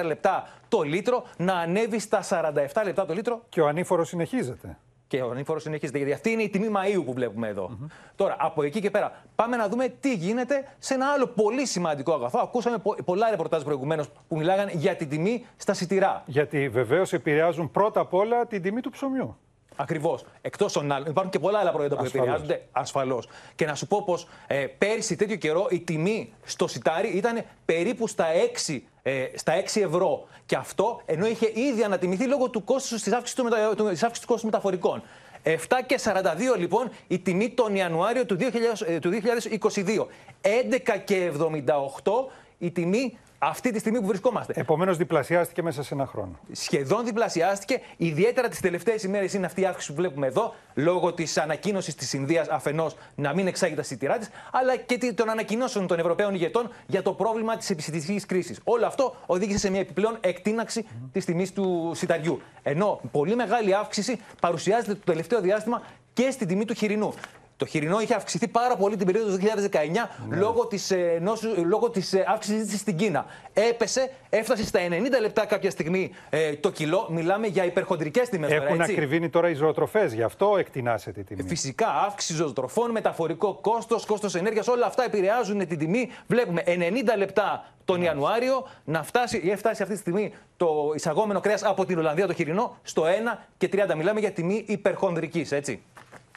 44 λεπτά το λίτρο να ανέβει στα 47 λεπτά το λίτρο. Και ο ανήφορος συνεχίζεται. Και ο ανήφορο συνεχίζεται. Γιατί αυτή είναι η τιμή Μαΐου που βλέπουμε εδώ. Τώρα, από εκεί και πέρα, πάμε να δούμε τι γίνεται σε ένα άλλο πολύ σημαντικό αγαθό. Ακούσαμε πο- πολλά ρεπορτάζ προηγουμένως που μιλάγαν για την τιμή στα σιτηρά. Γιατί βεβαίως επηρεάζουν πρώτα απ' όλα την τιμή του ψωμιού. Ακριβώς. Εκτός των άλλων, υπάρχουν και πολλά άλλα προϊόντα που Ασφαλώς. επηρεάζονται ασφαλώς. Και να σου πω πως ε, πέρσι τέτοιο καιρό η τιμή στο σιτάρι ήταν περίπου στα 6, ε, στα 6 ευρώ. Και αυτό ενώ είχε ήδη ανατιμηθεί λόγω του κόστους της αύξησης του, μετα... του- της αύξησης του κόστους μεταφορικών. 7 και 42 λοιπόν η τιμή τον Ιανουάριο του, 2000, ε, του 2022. 11 και 78 η τιμή αυτή τη στιγμή που βρισκόμαστε. Επομένως, διπλασιάστηκε μέσα σε ένα χρόνο. Σχεδόν διπλασιάστηκε. Ιδιαίτερα τις τελευταίες ημέρες είναι αυτή η αύξηση που βλέπουμε εδώ, λόγω της ανακοίνωσης της Ινδίας αφενός να μην εξάγει τα σιτηρά της, αλλά και τη- των ανακοινώσεων των Ευρωπαίων ηγετών για το πρόβλημα της επιστημιστική κρίσης. Όλο αυτό οδήγησε σε μια επιπλέον εκτείναξη της τιμής του σιταριού. Ενώ πολύ μεγάλη αύξηση παρουσιάζεται το τελευταίο διάστημα και στην τιμή του χοιρινού. Το χοιρινό είχε αυξηθεί πάρα πολύ την περίοδο του 2019 λόγω της, ε, νόσου, λόγω της ε, αύξησης της στην Κίνα. Έπεσε, έφτασε στα 90 λεπτά κάποια στιγμή ε, το κιλό. Μιλάμε για υπερχοντρικές τιμές τώρα, Έχουν έτσι. ακριβήνει τώρα οι ζωοτροφές, γι' αυτό εκτινάσεται η τιμή. Φυσικά, αύξηση ζωοτροφών, μεταφορικό κόστος, κόστος ενέργειας, όλα αυτά επηρεάζουν την τιμή. Βλέπουμε 90 λεπτά τον Ιανουάριο να φτάσει, ή φτάσει αυτή τη στιγμή το εισαγόμενο κρέας από την Ολλανδία το χοιρινό στο 1 και 30. Μιλάμε για τιμή υπερχονδρικής, έτσι.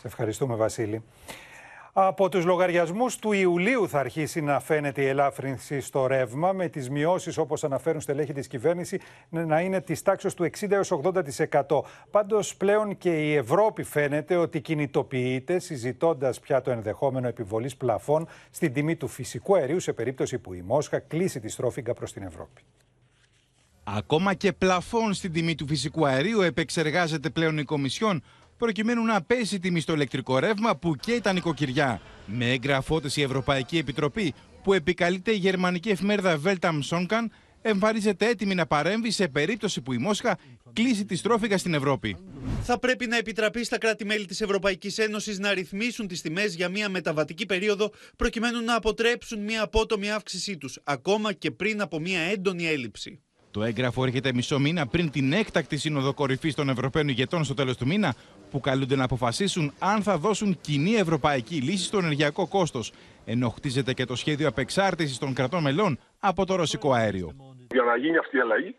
Σε ευχαριστούμε, Βασίλη. Από τους λογαριασμούς του Ιουλίου θα αρχίσει να φαίνεται η ελάφρυνση στο ρεύμα, με τις μειώσεις, όπως αναφέρουν στελέχη της κυβέρνηση, να είναι της τάξης του 60 έως 80%. Πάντως, πλέον και η Ευρώπη φαίνεται ότι κινητοποιείται, συζητώντας πια το ενδεχόμενο επιβολής πλαφών στην τιμή του φυσικού αερίου, σε περίπτωση που η Μόσχα κλείσει τη στρόφιγγα προς την Ευρώπη. Ακόμα και πλαφών στην τιμή του φυσικού αερίου επεξεργάζεται πλέον η Κομισιόν προκειμένου να πέσει η τιμή στο ηλεκτρικό ρεύμα που καίει τα νοικοκυριά. Με έγγραφό της η Ευρωπαϊκή Επιτροπή που επικαλείται η γερμανική εφημερίδα Weltam Sonkan εμφανίζεται έτοιμη να παρέμβει σε περίπτωση που η Μόσχα κλείσει τη στρόφιγγα στην Ευρώπη. Θα πρέπει να επιτραπεί στα κράτη-μέλη της Ευρωπαϊκής Ένωσης να ρυθμίσουν τις τιμές για μια μεταβατική περίοδο προκειμένου να αποτρέψουν μια απότομη αύξησή τους, ακόμα και πριν από μια έντονη έλλειψη. Το έγγραφο έρχεται μισό μήνα πριν την έκτακτη σύνοδο κορυφής των Ευρωπαίων ηγετών στο τέλος του μήνα, που καλούνται να αποφασίσουν αν θα δώσουν κοινή ευρωπαϊκή λύση στο ενεργειακό κόστος, ενώ χτίζεται και το σχέδιο απεξάρτησης των κρατών μελών από το ρωσικό αέριο. Για να γίνει αυτή η αλλαγή,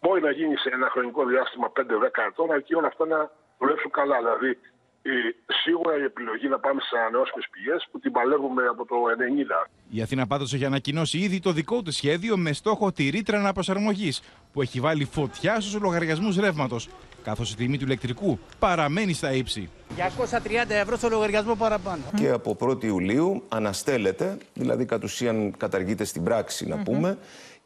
μπορεί να γίνει σε ένα χρονικό διάστημα 5-10 ετών, αρκεί όλα αυτά να δουλέψουν καλά. Δηλαδή, η, σίγουρα η επιλογή να πάμε σε ανανεώσιμες πηγές που την παλεύουμε από το 90. Η Αθήνα πάντως έχει ανακοινώσει ήδη το δικό του σχέδιο με στόχο τη ρήτρα αναπροσαρμογής, που έχει βάλει φωτιά στους λογαριασμούς ρεύματος, καθώς η τιμή του ηλεκτρικού παραμένει στα ύψη. 230 ευρώ στο λογαριασμό παραπάνω. Και από 1η Ιουλίου αναστέλλεται, δηλαδή κατ' ουσίαν καταργείται στην πράξη να πούμε,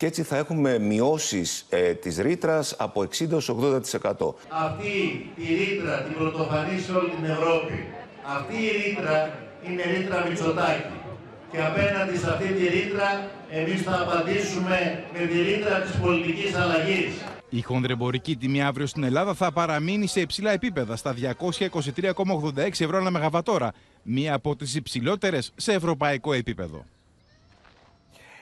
και έτσι θα έχουμε μειώσεις ε, της ρήτρας από 60% έως 80%. Αυτή η ρήτρα την πρωτοφανή σε όλη την Ευρώπη. Αυτή η ρήτρα είναι ρήτρα Μητσοτάκη. Και απέναντι σε αυτή τη ρήτρα εμείς θα απαντήσουμε με τη ρήτρα της πολιτικής αλλαγής. Η χονδρεμπορική τιμή αύριο στην Ελλάδα θα παραμείνει σε υψηλά επίπεδα στα 223,86 ευρώ ανά μεγαβατόρα, μία από τις υψηλότερες σε ευρωπαϊκό επίπεδο.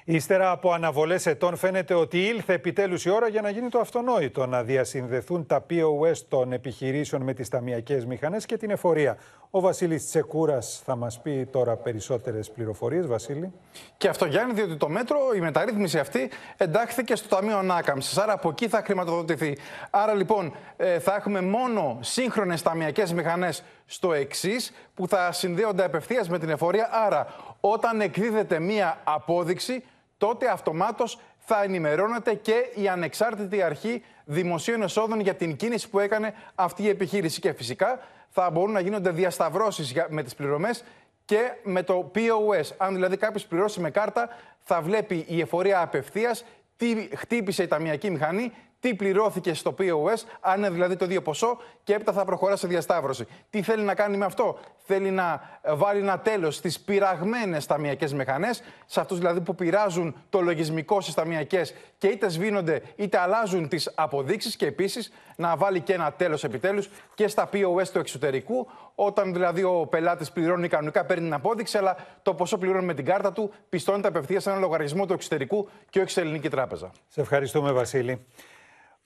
Ύστερα από αναβολές ετών, φαίνεται ότι ήλθε επιτέλους η ώρα για να γίνει το αυτονόητο να διασυνδεθούν τα POS των επιχειρήσεων με τις ταμιακές μηχανές και την εφορία. Ο Βασίλης Τσεκούρας θα μας πει τώρα περισσότερες πληροφορίες. Βασίλη. Και αυτό Γιάννη, διότι το μέτρο, η μεταρρύθμιση αυτή εντάχθηκε στο Ταμείο Ανάκαμψης. Άρα από εκεί θα χρηματοδοτηθεί. Άρα λοιπόν ε, θα έχουμε μόνο σύγχρονες ταμιακές μηχανές στο εξής, που θα συνδέονται απευθείας με την εφορία. Άρα, όταν εκδίδεται μία απόδειξη, τότε αυτομάτως θα ενημερώνεται και η ανεξάρτητη αρχή δημοσίων εσόδων για την κίνηση που έκανε αυτή η επιχείρηση. Και φυσικά θα μπορούν να γίνονται διασταυρώσεις για- με τις πληρωμές και με το POS. Αν δηλαδή κάποιος πληρώσει με κάρτα, θα βλέπει η εφορία απευθείας τι χτύπησε η ταμιακή μηχανή, τι πληρώθηκε στο POS, αν είναι δηλαδή το ίδιο ποσό και έπειτα θα προχωρά σε διασταύρωση. Τι θέλει να κάνει με αυτό, θέλει να βάλει ένα τέλος στις πειραγμένες ταμιακές μηχανές, σε αυτούς δηλαδή που πειράζουν το λογισμικό στις ταμιακές και είτε σβήνονται είτε αλλάζουν τις αποδείξεις και επίσης να βάλει και ένα τέλος επιτέλους και στα POS του εξωτερικού, όταν δηλαδή ο πελάτης πληρώνει κανονικά, παίρνει την απόδειξη, αλλά το ποσό πληρώνει με την κάρτα του πιστώνεται απευθείας σε ένα λογαριασμό του εξωτερικού και όχι σε ελληνική τράπεζα. Σε ευχαριστούμε, Βασίλη.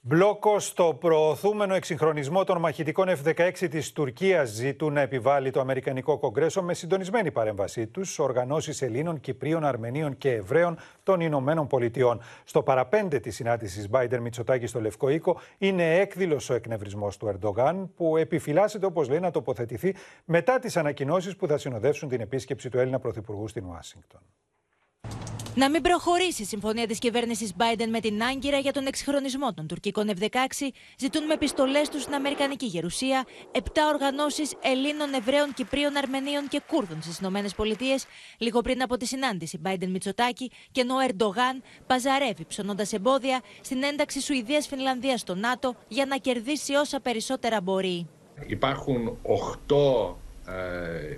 Μπλόκο στο προωθούμενο εξυγχρονισμό των μαχητικών F-16 της Τουρκίας ζητούν να επιβάλλει το Αμερικανικό Κογκρέσο με συντονισμένη παρέμβασή τους οργανώσεις Ελλήνων, Κυπρίων, Αρμενίων και Εβραίων των Ηνωμένων Πολιτειών. Στο παραπέντε της συνάντησης Biden Μητσοτάκη στο Λευκό Οίκο είναι έκδηλος ο εκνευρισμός του Ερντογάν που επιφυλάσσεται όπως λέει να τοποθετηθεί μετά τις ανακοινώσεις που θα συνοδεύσουν την επίσκεψη του Έλληνα Πρωθυπουργού στην Ουάσιγκτον. Να μην προχωρήσει η συμφωνία της κυβέρνησης Biden με την Άγκυρα για τον εξυγχρονισμό των τουρκικών F-16, ζητούν με επιστολές τους στην Αμερικανική Γερουσία επτά οργανώσεις Ελλήνων, Εβραίων, Κυπρίων, Αρμενίων και Κούρδων στις ΗΠΑ, λίγο πριν από τη συνάντηση Biden-Μητσοτάκη και ενώ ο Ερντογάν παζαρεύει ψωνώντας εμπόδια στην ένταξη Σουηδία-Φινλανδία στο ΝΑΤΟ για να κερδίσει όσα περισσότερα μπορεί. Υπάρχουν οχτώ ε,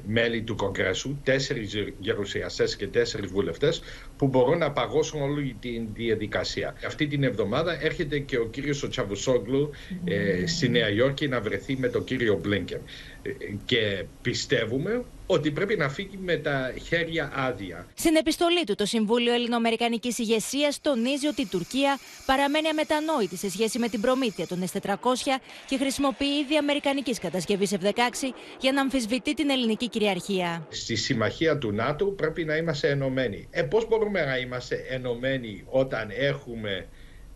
μέλη του Κογκρέσου, τέσσερις γερουσιαστές και τέσσερις βουλευτές που μπορούν να παγώσουν όλη τη διαδικασία. Αυτή την εβδομάδα έρχεται και ο κύριος Τσαβουσόγλου ε, στη Νέα Υόρκη να βρεθεί με τον κύριο Μπλίνκεν. Ε, και πιστεύουμε ότι πρέπει να φύγει με τα χέρια άδεια. Στην επιστολή του, το Συμβούλιο Ελληνοαμερικανικής Ηγεσίας τονίζει ότι η Τουρκία παραμένει αμετανόητη σε σχέση με την προμήθεια των S400 και χρησιμοποιεί ήδη αμερικανικής κατασκευής F-16 για να αμφισβητεί την ελληνική κυριαρχία. Στη συμμαχία του ΝΑΤΟ πρέπει να είμαστε ενωμένοι. Ε, πώς μπορούμε να είμαστε ενωμένοι όταν έχουμε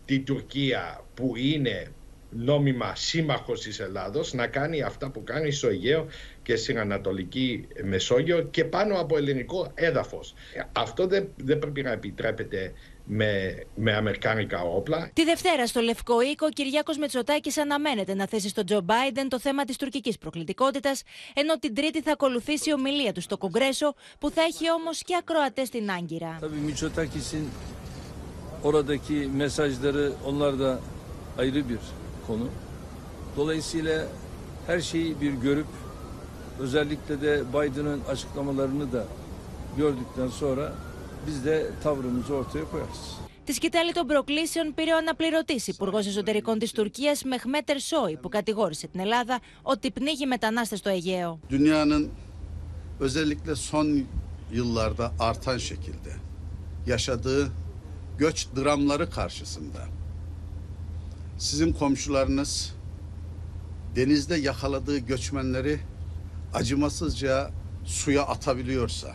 την Τουρκία που είναι νόμιμα σύμμαχος της Ελλάδος να κάνει αυτά που κάνει στο Αιγαίο και στην Ανατολική Μεσόγειο και πάνω από ελληνικό έδαφος. Αυτό δεν, δεν πρέπει να επιτρέπεται με, με αμερικάνικα όπλα. Τη Δευτέρα στο Λευκό Οίκο, ο Κυριάκος Μετσοτάκης αναμένεται να θέσει στον Τζο Μπάιντεν το θέμα της τουρκικής προκλητικότητας, ενώ την Τρίτη θα ακολουθήσει η ομιλία του στο Κογκρέσο, που θα έχει όμως και ακροατές στην Άγκυρα. oradaki mesajları onlar da ayrı bir konu. Dolayısıyla her şeyi bir görüp özellikle de Biden'ın açıklamalarını da gördükten sonra biz de tavrımızı ortaya koyarız. Τη σκητάλη των προκλήσεων πήρε ο αναπληρωτή Υπουργό Εσωτερικών τη Τουρκία, Μεχμέτερ Σόι, που κατηγόρησε την Ελλάδα ότι πνίγει μετανάστε στο Αιγαίο. Dünyanın özellikle son yıllarda artan şekilde yaşadığı göç dramları karşısında sizin komşularınız denizde yakaladığı göçmenleri acımasızca suya atabiliyorsa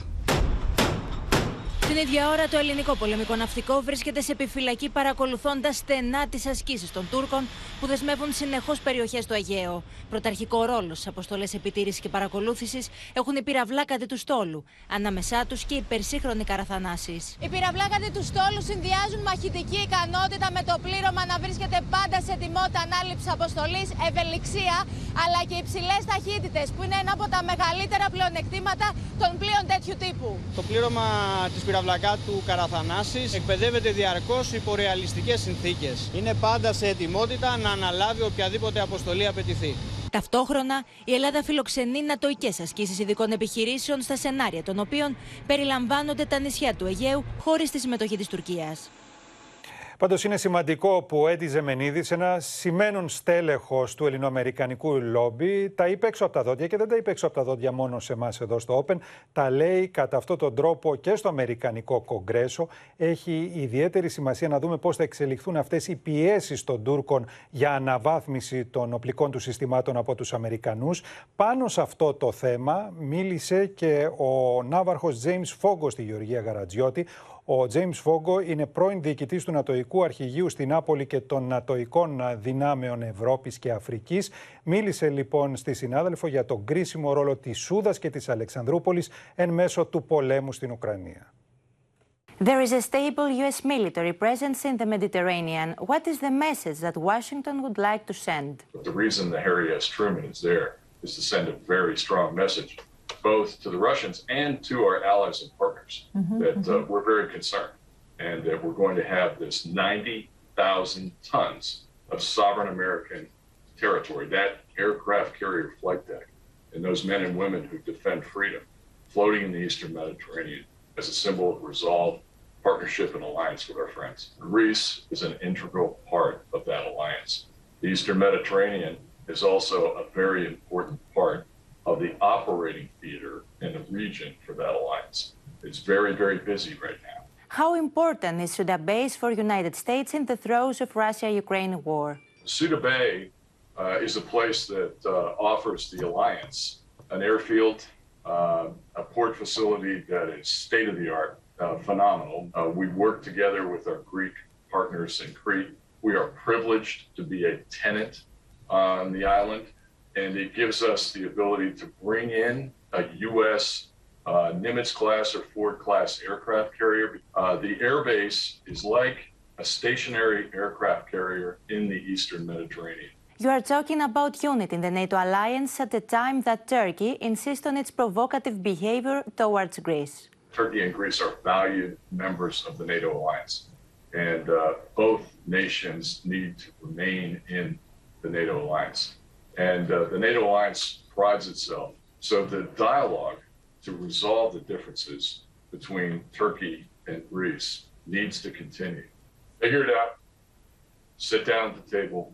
Την ίδια ώρα, το ελληνικό πολεμικό ναυτικό βρίσκεται σε επιφυλακή παρακολουθώντας στενά τις ασκήσεις των Τούρκων που δεσμεύουν συνεχώς περιοχές του Αιγαίου. Πρωταρχικό ρόλο στις αποστολές επιτήρησης και παρακολούθησης έχουν οι πυραυλάκατε του στόλου. Ανάμεσά τους και οι υπερσύγχρονοι καραθανάσει. Οι πυραυλάκατε του στόλου συνδυάζουν μαχητική ικανότητα με το πλήρωμα να βρίσκεται πάντα σε τιμότητα ανάληψης αποστολής, ευελιξία αλλά και υψηλές ταχύτητες που είναι ένα από τα μεγαλύτερα πλεονεκτήματα των πλοίων τέτοιου τύπου. Το πλήρωμα της πυραυλακά του Καραθανάσης εκπαιδεύεται διαρκώς υπό ρεαλιστικές συνθήκες. Είναι πάντα σε ετοιμότητα να αναλάβει οποιαδήποτε αποστολή απαιτηθεί. Ταυτόχρονα, η Ελλάδα φιλοξενεί νατοικέ ασκήσεις ειδικών επιχειρήσεων στα σενάρια των οποίων περιλαμβάνονται τα νησιά του Αιγαίου χωρίς τη συμμετοχή της Τουρκίας. Πάντως είναι σημαντικό που ο Έντι Ζεμενίδης, ένα σημαίνον στέλεχος του ελληνοαμερικανικού λόμπι, τα είπε έξω από τα δόντια και δεν τα είπε έξω από τα δόντια μόνο σε εμάς εδώ στο Open. Τα λέει κατά αυτόν τον τρόπο και στο Αμερικανικό Κογκρέσο. Έχει ιδιαίτερη σημασία να δούμε πώς θα εξελιχθούν αυτές οι πιέσεις των Τούρκων για αναβάθμιση των οπλικών του συστημάτων από τους Αμερικανούς. Πάνω σε αυτό το θέμα μίλησε και ο Ναύαρχος James Φόγκος στη Γεωργία Γαρατζιώτη, ο James Φόγκο είναι πρώην διοικητής του Νατοϊκού Αρχηγείου στην Νάπολη και των Νατοϊκών Δυνάμεων Ευρώπης και Αφρικής. Μίλησε λοιπόν στη συνάδελφο για τον κρίσιμο ρόλο της Σούδας και της Αλεξανδρούπολης εν μέσω του πολέμου στην Ουκρανία. There is a stable U.S. military presence in the Mediterranean. What is the message that Washington would like to send? The reason the Harry S. Truman is there is to send a very strong message both to the Russians and to our allies and partners mm-hmm, that uh, mm-hmm. we're very concerned and that we're going to have this 90,000 tons of sovereign American territory, that aircraft carrier flight deck, and those men and women who defend freedom floating in the Eastern Mediterranean as a symbol of resolve, partnership, and alliance with our friends. Greece is an integral part of that alliance. The Eastern Mediterranean is also a very important part of the operating theater in the region for that alliance. It's very, very busy right now. How important is Suda base for United States in the throes of Russia-Ukraine war? Suda Bay uh, is a place that uh, offers the alliance an airfield, uh, a port facility that is state of the art, uh, phenomenal. Uh, we work together with our Greek partners in Crete. We are privileged to be a tenant on the island, and it gives us the ability to bring in a U.S. Uh, Nimitz class or Ford class aircraft carrier. Uh, the airbase is like a stationary aircraft carrier in the Eastern Mediterranean. You are talking about unity in the NATO alliance at a time that Turkey insists on its provocative behavior towards Greece. Turkey and Greece are valued members of the NATO alliance, and uh, both nations need to remain in the NATO alliance. And uh, the NATO alliance prides itself. So the dialogue to resolve the differences between Turkey and Greece needs to continue. Figure it out, sit down at the table,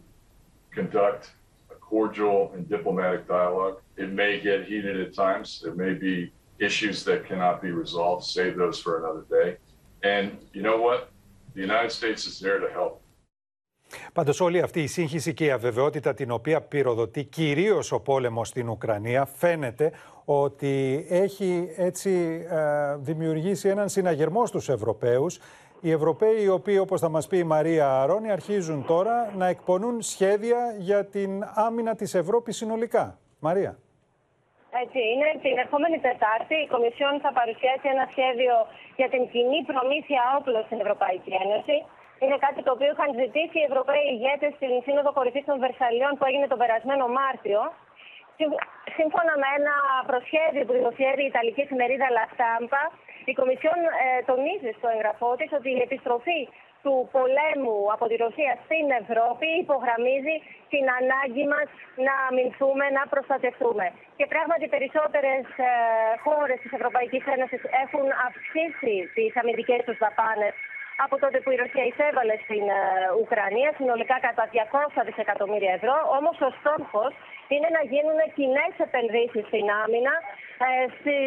conduct a cordial and diplomatic dialogue. It may get heated at times. There may be issues that cannot be resolved. Save those for another day. And you know what? The United States is there to help. Πάντως όλη αυτή η σύγχυση και η αβεβαιότητα την οποία πυροδοτεί κυρίως ο πόλεμος στην Ουκρανία φαίνεται ότι έχει έτσι ε, δημιουργήσει έναν συναγερμό στους Ευρωπαίους οι Ευρωπαίοι, οι οποίοι, όπως θα μας πει η Μαρία Αρώνη, αρχίζουν τώρα να εκπονούν σχέδια για την άμυνα της Ευρώπης συνολικά. Μαρία. Έτσι είναι. Την ερχόμενη Τετάρτη η Κομισιόν θα παρουσιάσει ένα σχέδιο για την κοινή προμήθεια όπλων στην Ευρωπαϊκή Ένωση. Είναι κάτι το οποίο είχαν ζητήσει οι Ευρωπαίοι ηγέτες στην Σύνοδο Κορυφής των Βερσαλιών που έγινε τον περασμένο Μάρτιο. Σύμφωνα με ένα προσχέδιο που δημοσιεύει η Ιταλική εφημερίδα La Stampa, η Κομισιόν ε, τονίζει στο εγγραφό της ότι η επιστροφή του πολέμου από τη Ρωσία στην Ευρώπη υπογραμμίζει την ανάγκη μας να αμυνθούμε, να προστατευτούμε. Και πράγματι περισσότερες ε, χώρες της Ευρωπαϊκής Ένωσης έχουν αυξήσει τις αμυντικές τους δαπάνες από τότε που η Ρωσία εισέβαλε στην ε, Ουκρανία, συνολικά κατά 200 δισεκατομμύρια ευρώ. Όμως ο στόχος είναι να γίνουν κοινές επενδύσεις στην άμυνα ε,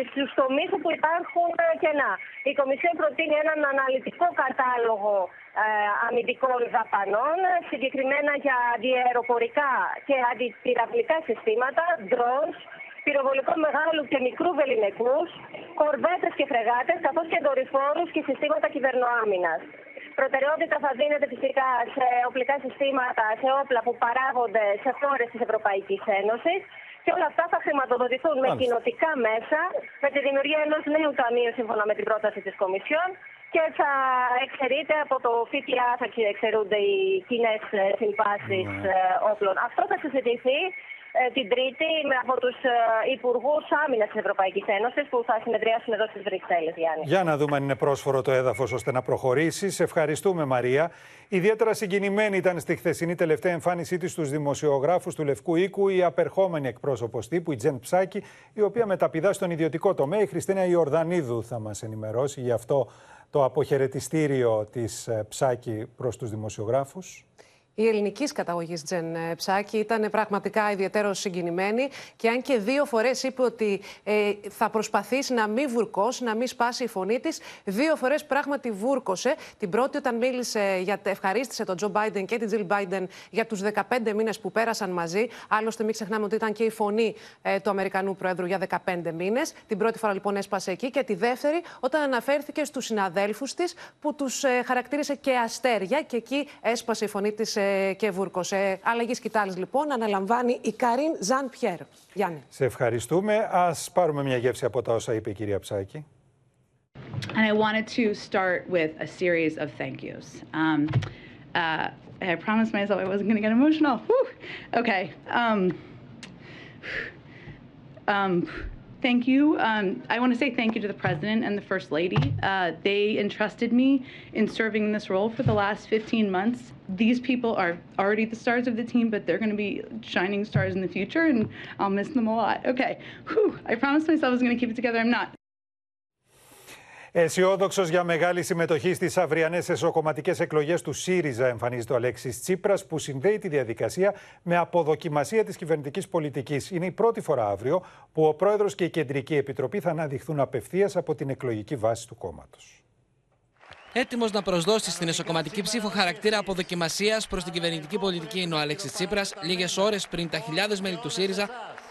στους τομείς όπου υπάρχουν ε, κενά. Η Κομισιόν προτείνει έναν αναλυτικό κατάλογο ε, αμυντικών δαπανών, συγκεκριμένα για διαεροπορικά και αντιπυραυλικά συστήματα, drones, πυροβολικό μεγάλου και μικρού βεληνικούς, κορδέτε και φρεγάτες, καθώς και δορυφόρους και συστήματα κυβερνοάμυνας. Προτεραιότητα θα δίνεται φυσικά σε οπλικά συστήματα, σε όπλα που παράγονται σε χώρες της Ευρωπαϊκής Ένωσης. Και όλα αυτά θα χρηματοδοτηθούν με κοινοτικά μέσα, με τη δημιουργία ενός νέου ταμείου σύμφωνα με την πρόταση της Κομισιόν και θα εξαιρείται από το ΦΠΑ, θα εξαιρούνται οι κοινές συμβάσεις ναι. Ε, όπλων. Αυτό θα συζητηθεί ε, την Τρίτη από τους ε, Υπουργούς Άμυνας της Ευρωπαϊκής Ένωσης που θα συνεδριάσουν εδώ στις Βρυξέλλες, Γιάννη. Για να δούμε αν είναι πρόσφορο το έδαφος ώστε να προχωρήσει. Σε ευχαριστούμε, Μαρία. Ιδιαίτερα συγκινημένη ήταν στη χθεσινή τελευταία εμφάνισή της στους δημοσιογράφους του Λευκού Οίκου η απερχόμενη εκπρόσωπος τύπου, η Τζεν Ψάκη, η οποία μεταπηδά στον ιδιωτικό τομέα. Η Χριστίνα Ιορδανίδου θα μας ενημερώσει γι' αυτό το αποχαιρετιστήριο της ε, Ψάκη προς τους δημοσιογράφους. Η ελληνικής καταγωγής Τζεν ε, Ψάκη ήταν πραγματικά ιδιαίτερος συγκινημένη και αν και δύο φορές είπε ότι ε, θα προσπαθήσει να μην βουρκώσει, να μην σπάσει η φωνή της, δύο φορές πράγματι βούρκωσε. Την πρώτη, όταν μίλησε, για, ευχαρίστησε τον Τζο Μπάιντεν και την Τζιλ Μπάιντεν για τους 15 μήνες που πέρασαν μαζί. Άλλωστε, μην ξεχνάμε ότι ήταν και η φωνή ε, του Αμερικανού Πρόεδρου για 15 μήνες. Την πρώτη φορά λοιπόν έσπασε εκεί. Και τη δεύτερη, όταν αναφέρθηκε στους συναδέλφους της που τους ε, χαρακτήρισε και αστέρια και εκεί έσπασε η φωνή της και βούρκωσε. Αλλαγής σκητάλη λοιπόν αναλαμβάνει η Καρίν Ζαν Πιέρ. Γιάννη. Σε ευχαριστούμε. Α πάρουμε μια γεύση από τα όσα είπε η κυρία Ψάκη. And I wanted to start with a series of thank yous. Um, uh, I promised myself I wasn't going to get emotional. Whew. Okay. Um, um, thank you. Um, I want to say thank you to the president and the first lady. Uh, they entrusted me in serving in this role for the last 15 months. These people are already the stars of the team, but they're going to be shining stars in the future, and I'll miss them a lot. Okay, Whew. I promised myself I was going to keep it together. I'm not. Αισιόδοξος για μεγάλη συμμετοχή στις αυριανές εσωκομματικές εκλογές του ΣΥΡΙΖΑ, εμφανίζεται ο Αλέξης Τσίπρας, που συνδέει τη διαδικασία με αποδοκιμασία της κυβερνητικής πολιτικής. Είναι η πρώτη φορά αύριο που ο πρόεδρος και η Κεντρική Επιτροπή θα αναδειχθούν απευθείας από την εκλογική βάση του κόμματος. Έτοιμος να προσδώσει στην εσωκομματική ψήφο χαρακτήρα αποδοκιμασίας προς την κυβερνητική πολιτική είναι ο Αλέξης Τσίπρας, λίγες ώρες πριν τα χιλιάδες μέλη του ΣΥΡΙΖΑ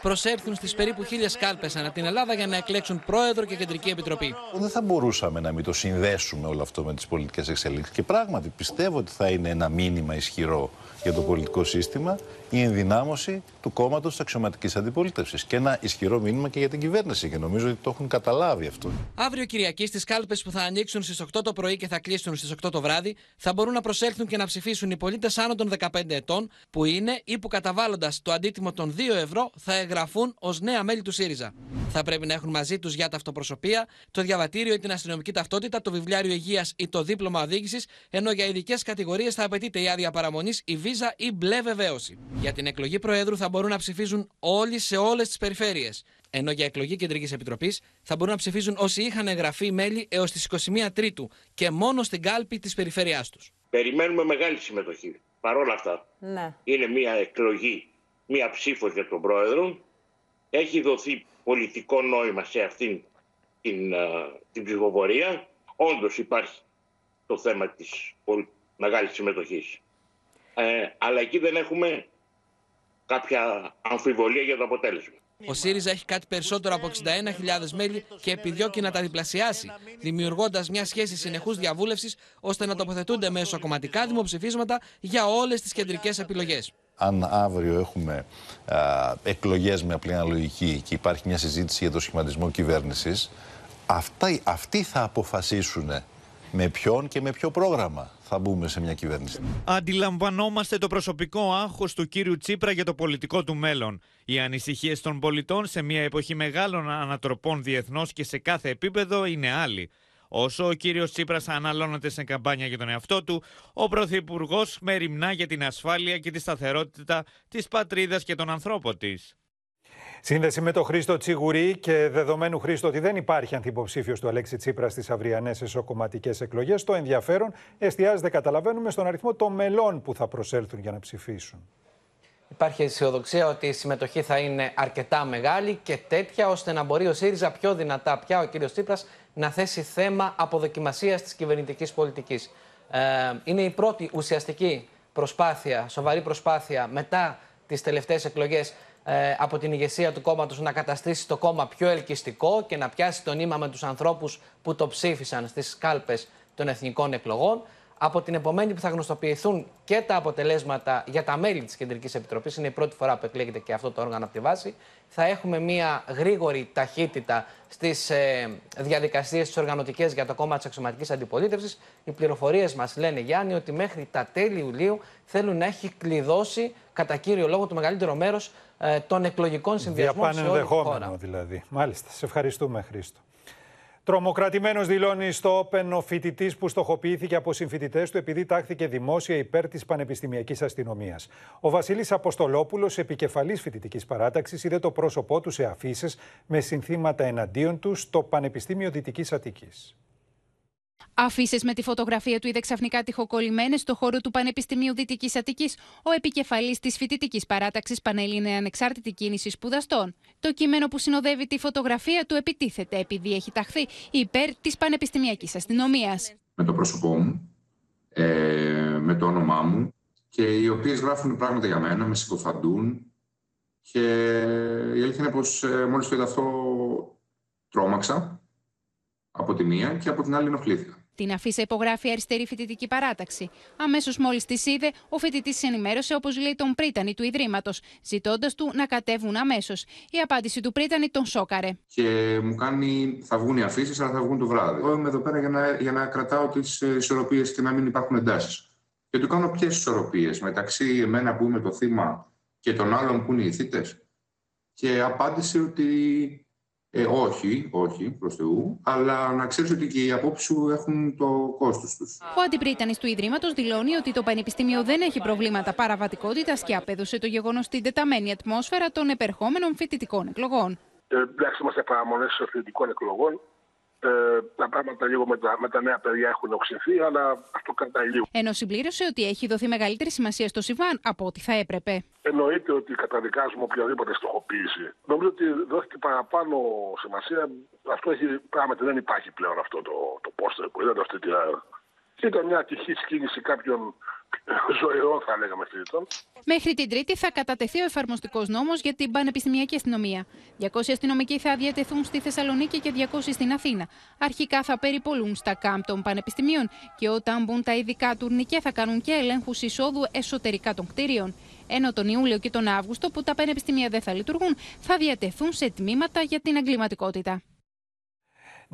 προσέλθουν στις περίπου χίλιες κάλπες ανά την Ελλάδα για να εκλέξουν πρόεδρο και κεντρική επιτροπή. Δεν θα μπορούσαμε να μην το συνδέσουμε όλο αυτό με τις πολιτικές εξελίξεις. Και πράγματι πιστεύω ότι θα είναι ένα μήνυμα ισχυρό για το πολιτικό σύστημα η ενδυνάμωση του κόμματος της αξιωματικής αντιπολίτευσης. Και ένα ισχυρό μήνυμα και για την κυβέρνηση. Και νομίζω ότι το έχουν καταλάβει αυτό. Αύριο Κυριακή στις κάλπες που θα ανοίξουν στις 8 το πρωί και θα κλείσουν στις 8 το βράδυ, θα μπορούν να προσέλθουν και να ψηφίσουν οι πολίτες άνω των 15 ετών, που είναι ή που καταβάλλοντας το αντίτιμο των 2 ευρώ θα εγγραφούν ως νέα μέλη του ΣΥΡΙΖΑ. Θα πρέπει να έχουν μαζί τους για ταυτοπροσωπεία, το διαβατήριο ή την αστυνομική ταυτότητα, το βιβλιάριο υγείας ή το δίπλωμα οδήγησης, ενώ για ειδικές κατηγορίες θα απαιτείται η άδεια παραμονής, η βίζα ή μπλε βεβαίωση. Για την εκλογή Προέδρου θα μπορούν να ψηφίζουν όλοι σε όλες τις περιφέρειες. Ενώ για εκλογή Κεντρικής Επιτροπής θα μπορούν να ψηφίζουν όσοι είχαν εγγραφεί μέλη έως τις 21 Τρίτου και μόνο στην κάλπη της περιφέρειάς τους. Περιμένουμε μεγάλη συμμετοχή. Παρ' όλα αυτά, Ναι. είναι μια εκλογή, μια ψήφος για τον πρόεδρο. Έχει δοθεί πολιτικό νόημα σε αυτήν την, α, την ψηφοφορία. Όντως υπάρχει το θέμα της πολ- μεγάλης συμμετοχής. Ε, αλλά εκεί δεν έχουμε κάποια αμφιβολία για το αποτέλεσμα. Ο ΣΥΡΙΖΑ έχει κάτι περισσότερο από 61.000 μέλη και επιδιώκει να τα διπλασιάσει, δημιουργώντας μια σχέση συνεχούς διαβούλευσης ώστε να τοποθετούνται μέσω κομματικά δημοψηφίσματα για όλες τις κεντρικές επιλογές. Αν αύριο έχουμε α, εκλογές με απλή αναλογική και υπάρχει μια συζήτηση για το σχηματισμό κυβέρνησης, αυτά, αυτοί θα αποφασίσουν με ποιον και με ποιο πρόγραμμα θα μπούμε σε μια κυβέρνηση; Αντιλαμβανόμαστε το προσωπικό άγχος του κύριου Τσίπρα για το πολιτικό του μέλλον. Οι ανησυχίες των πολιτών σε μια εποχή μεγάλων ανατροπών διεθνώς και σε κάθε επίπεδο είναι άλλοι. Όσο ο κύριος Τσίπρας αναλώνεται σε καμπάνια για τον εαυτό του, ο Πρωθυπουργός μεριμνά για την ασφάλεια και τη σταθερότητα της πατρίδας και των ανθρώπων της. Σύνδεση με τον Χρήστο Τσιγουρή και δεδομένου Χρήστο ότι δεν υπάρχει ανθυποψήφιος του Αλέξη Τσίπρας στις αυριανές εσωκομματικές εκλογές, το ενδιαφέρον εστιάζεται, καταλαβαίνουμε, στον αριθμό των μελών που θα προσέλθουν για να ψηφίσουν. Υπάρχει αισιοδοξία ότι η συμμετοχή θα είναι αρκετά μεγάλη και τέτοια ώστε να μπορεί ο ΣΥΡΙΖΑ πιο δυνατά πια ο κύριος Τσίπρας να θέσει θέμα αποδοκιμασίας της κυβερνητικής πολιτικής. Ε, είναι η πρώτη ουσιαστική προσπάθεια, σοβαρή προσπάθεια μετά τις τελευταίες εκλογές ε, από την ηγεσία του κόμματος να καταστήσει το κόμμα πιο ελκυστικό και να πιάσει το νήμα με τους ανθρώπους που το ψήφισαν στις κάλπες των εθνικών εκλογών. Από την επομένη που θα γνωστοποιηθούν και τα αποτελέσματα για τα μέλη της Κεντρικής Επιτροπής, είναι η πρώτη φορά που εκλέγεται και αυτό το όργανο από τη βάση, θα έχουμε μια γρήγορη ταχύτητα στις ε, διαδικασίες τις οργανωτικές για το κόμμα της αξιωματικής αντιπολίτευσης. Οι πληροφορίες μας λένε, Γιάννη, ότι μέχρι τα τέλη Ιουλίου θέλουν να έχει κλειδώσει κατά κύριο λόγο το μεγαλύτερο μέρος ε, των εκλογικών συνδυασμών σε όλη τη χώρα. Διαπανενδεχόμενο δηλαδή. Μάλιστα. Σε ευχαριστούμε, Χρήστο. Τρομοκρατημένος δηλώνει στο Open ο φοιτητής που στοχοποιήθηκε από συμφοιτητές του επειδή τάχθηκε δημόσια υπέρ της πανεπιστημιακής αστυνομίας. Ο Βασίλης Αποστολόπουλος, επικεφαλής φοιτητικής παράταξης, είδε το πρόσωπό του σε αφήσεις με συνθήματα εναντίον του στο Πανεπιστήμιο Δυτικής Αττικής. Αφήσεις με τη φωτογραφία του είδε ξαφνικά τυχοκολλημένες στο χώρο του Πανεπιστημίου Δυτικής Αττικής ο επικεφαλής της φοιτητικής παράταξης Πανελλήνια Ανεξάρτητη Κίνηση Σπουδαστών. Το κείμενο που συνοδεύει τη φωτογραφία του επιτίθεται επειδή έχει ταχθεί υπέρ της πανεπιστημιακής αστυνομίας. με το πρόσωπό μου, ε, με το όνομά μου και οι οποίες γράφουν πράγματα για μένα, με συκοφαντούν και η αλήθεια είναι πως ε, μόλις το είδα αυτό τρόμαξα από τη μία και από την άλλη ενοχλήθηκα. Την αφίσα υπογράφει η αριστερή φοιτητική παράταξη. Αμέσως μόλις της είδε, ο φοιτητής ενημέρωσε, όπως λέει, τον πρίτανη του Ιδρύματος, ζητώντας του να κατέβουν αμέσως. Η απάντηση του πρίτανη τον σόκαρε. Και μου κάνει, θα βγουν οι αφήσεις, αλλά θα βγουν το βράδυ. Εγώ είμαι εδώ πέρα για να, για να κρατάω τις ισορροπίες και να μην υπάρχουν εντάσεις. Και του κάνω ποιες ισορροπίες μεταξύ εμένα που είμαι το θύμα και των άλλων που είναι οι θύτε. Και απάντησε ότι Ε, όχι, όχι, προς Θεού, αλλά να ξέρεις ότι και οι απόψεις σου έχουν το κόστος τους. Ο αντιπρίτανης του Ιδρύματος δηλώνει ότι το Πανεπιστήμιο δεν έχει προβλήματα παραβατικότητας και απέδωσε το γεγονός στην τεταμένη ατμόσφαιρα των επερχόμενων φοιτητικών εκλογών. Ε, εντάξει, είμαστε παραμονές φοιτητικών εκλογών. Ε, τα πράγματα λίγο με τα, με τα νέα παιδιά έχουν οξυνθεί, αλλά αυτό κρατάει λίγο. Ενώ συμπλήρωσε ότι έχει δοθεί μεγαλύτερη σημασία στο Σιβάν από ό,τι θα έπρεπε. Εννοείται ότι καταδικάζουμε οποιαδήποτε στοχοποίηση. Νομίζω ότι δόθηκε παραπάνω σημασία. Αυτό έχει πράγματι δεν υπάρχει πλέον αυτό το, το πόστερ που είδατε αυτή τη και ήταν μια ατυχή κίνηση κάποιων ζωηρών, θα λέγαμε, φοιτητών. Μέχρι την Τρίτη θα κατατεθεί ο εφαρμοστικός νόμος για την πανεπιστημιακή αστυνομία. 200 αστυνομικοί θα διατεθούν στη Θεσσαλονίκη και 200 στην Αθήνα. Αρχικά θα περιπολούν στα κάμπ των πανεπιστημίων και όταν μπουν τα ειδικά τουρνικέ θα κάνουν και ελέγχους εισόδου εσωτερικά των κτίριων. Ενώ τον Ιούλιο και τον Αύγουστο, που τα πανεπιστημία δεν θα λειτουργούν, θα διατεθούν σε τμήματα για την εγκληματικότητα.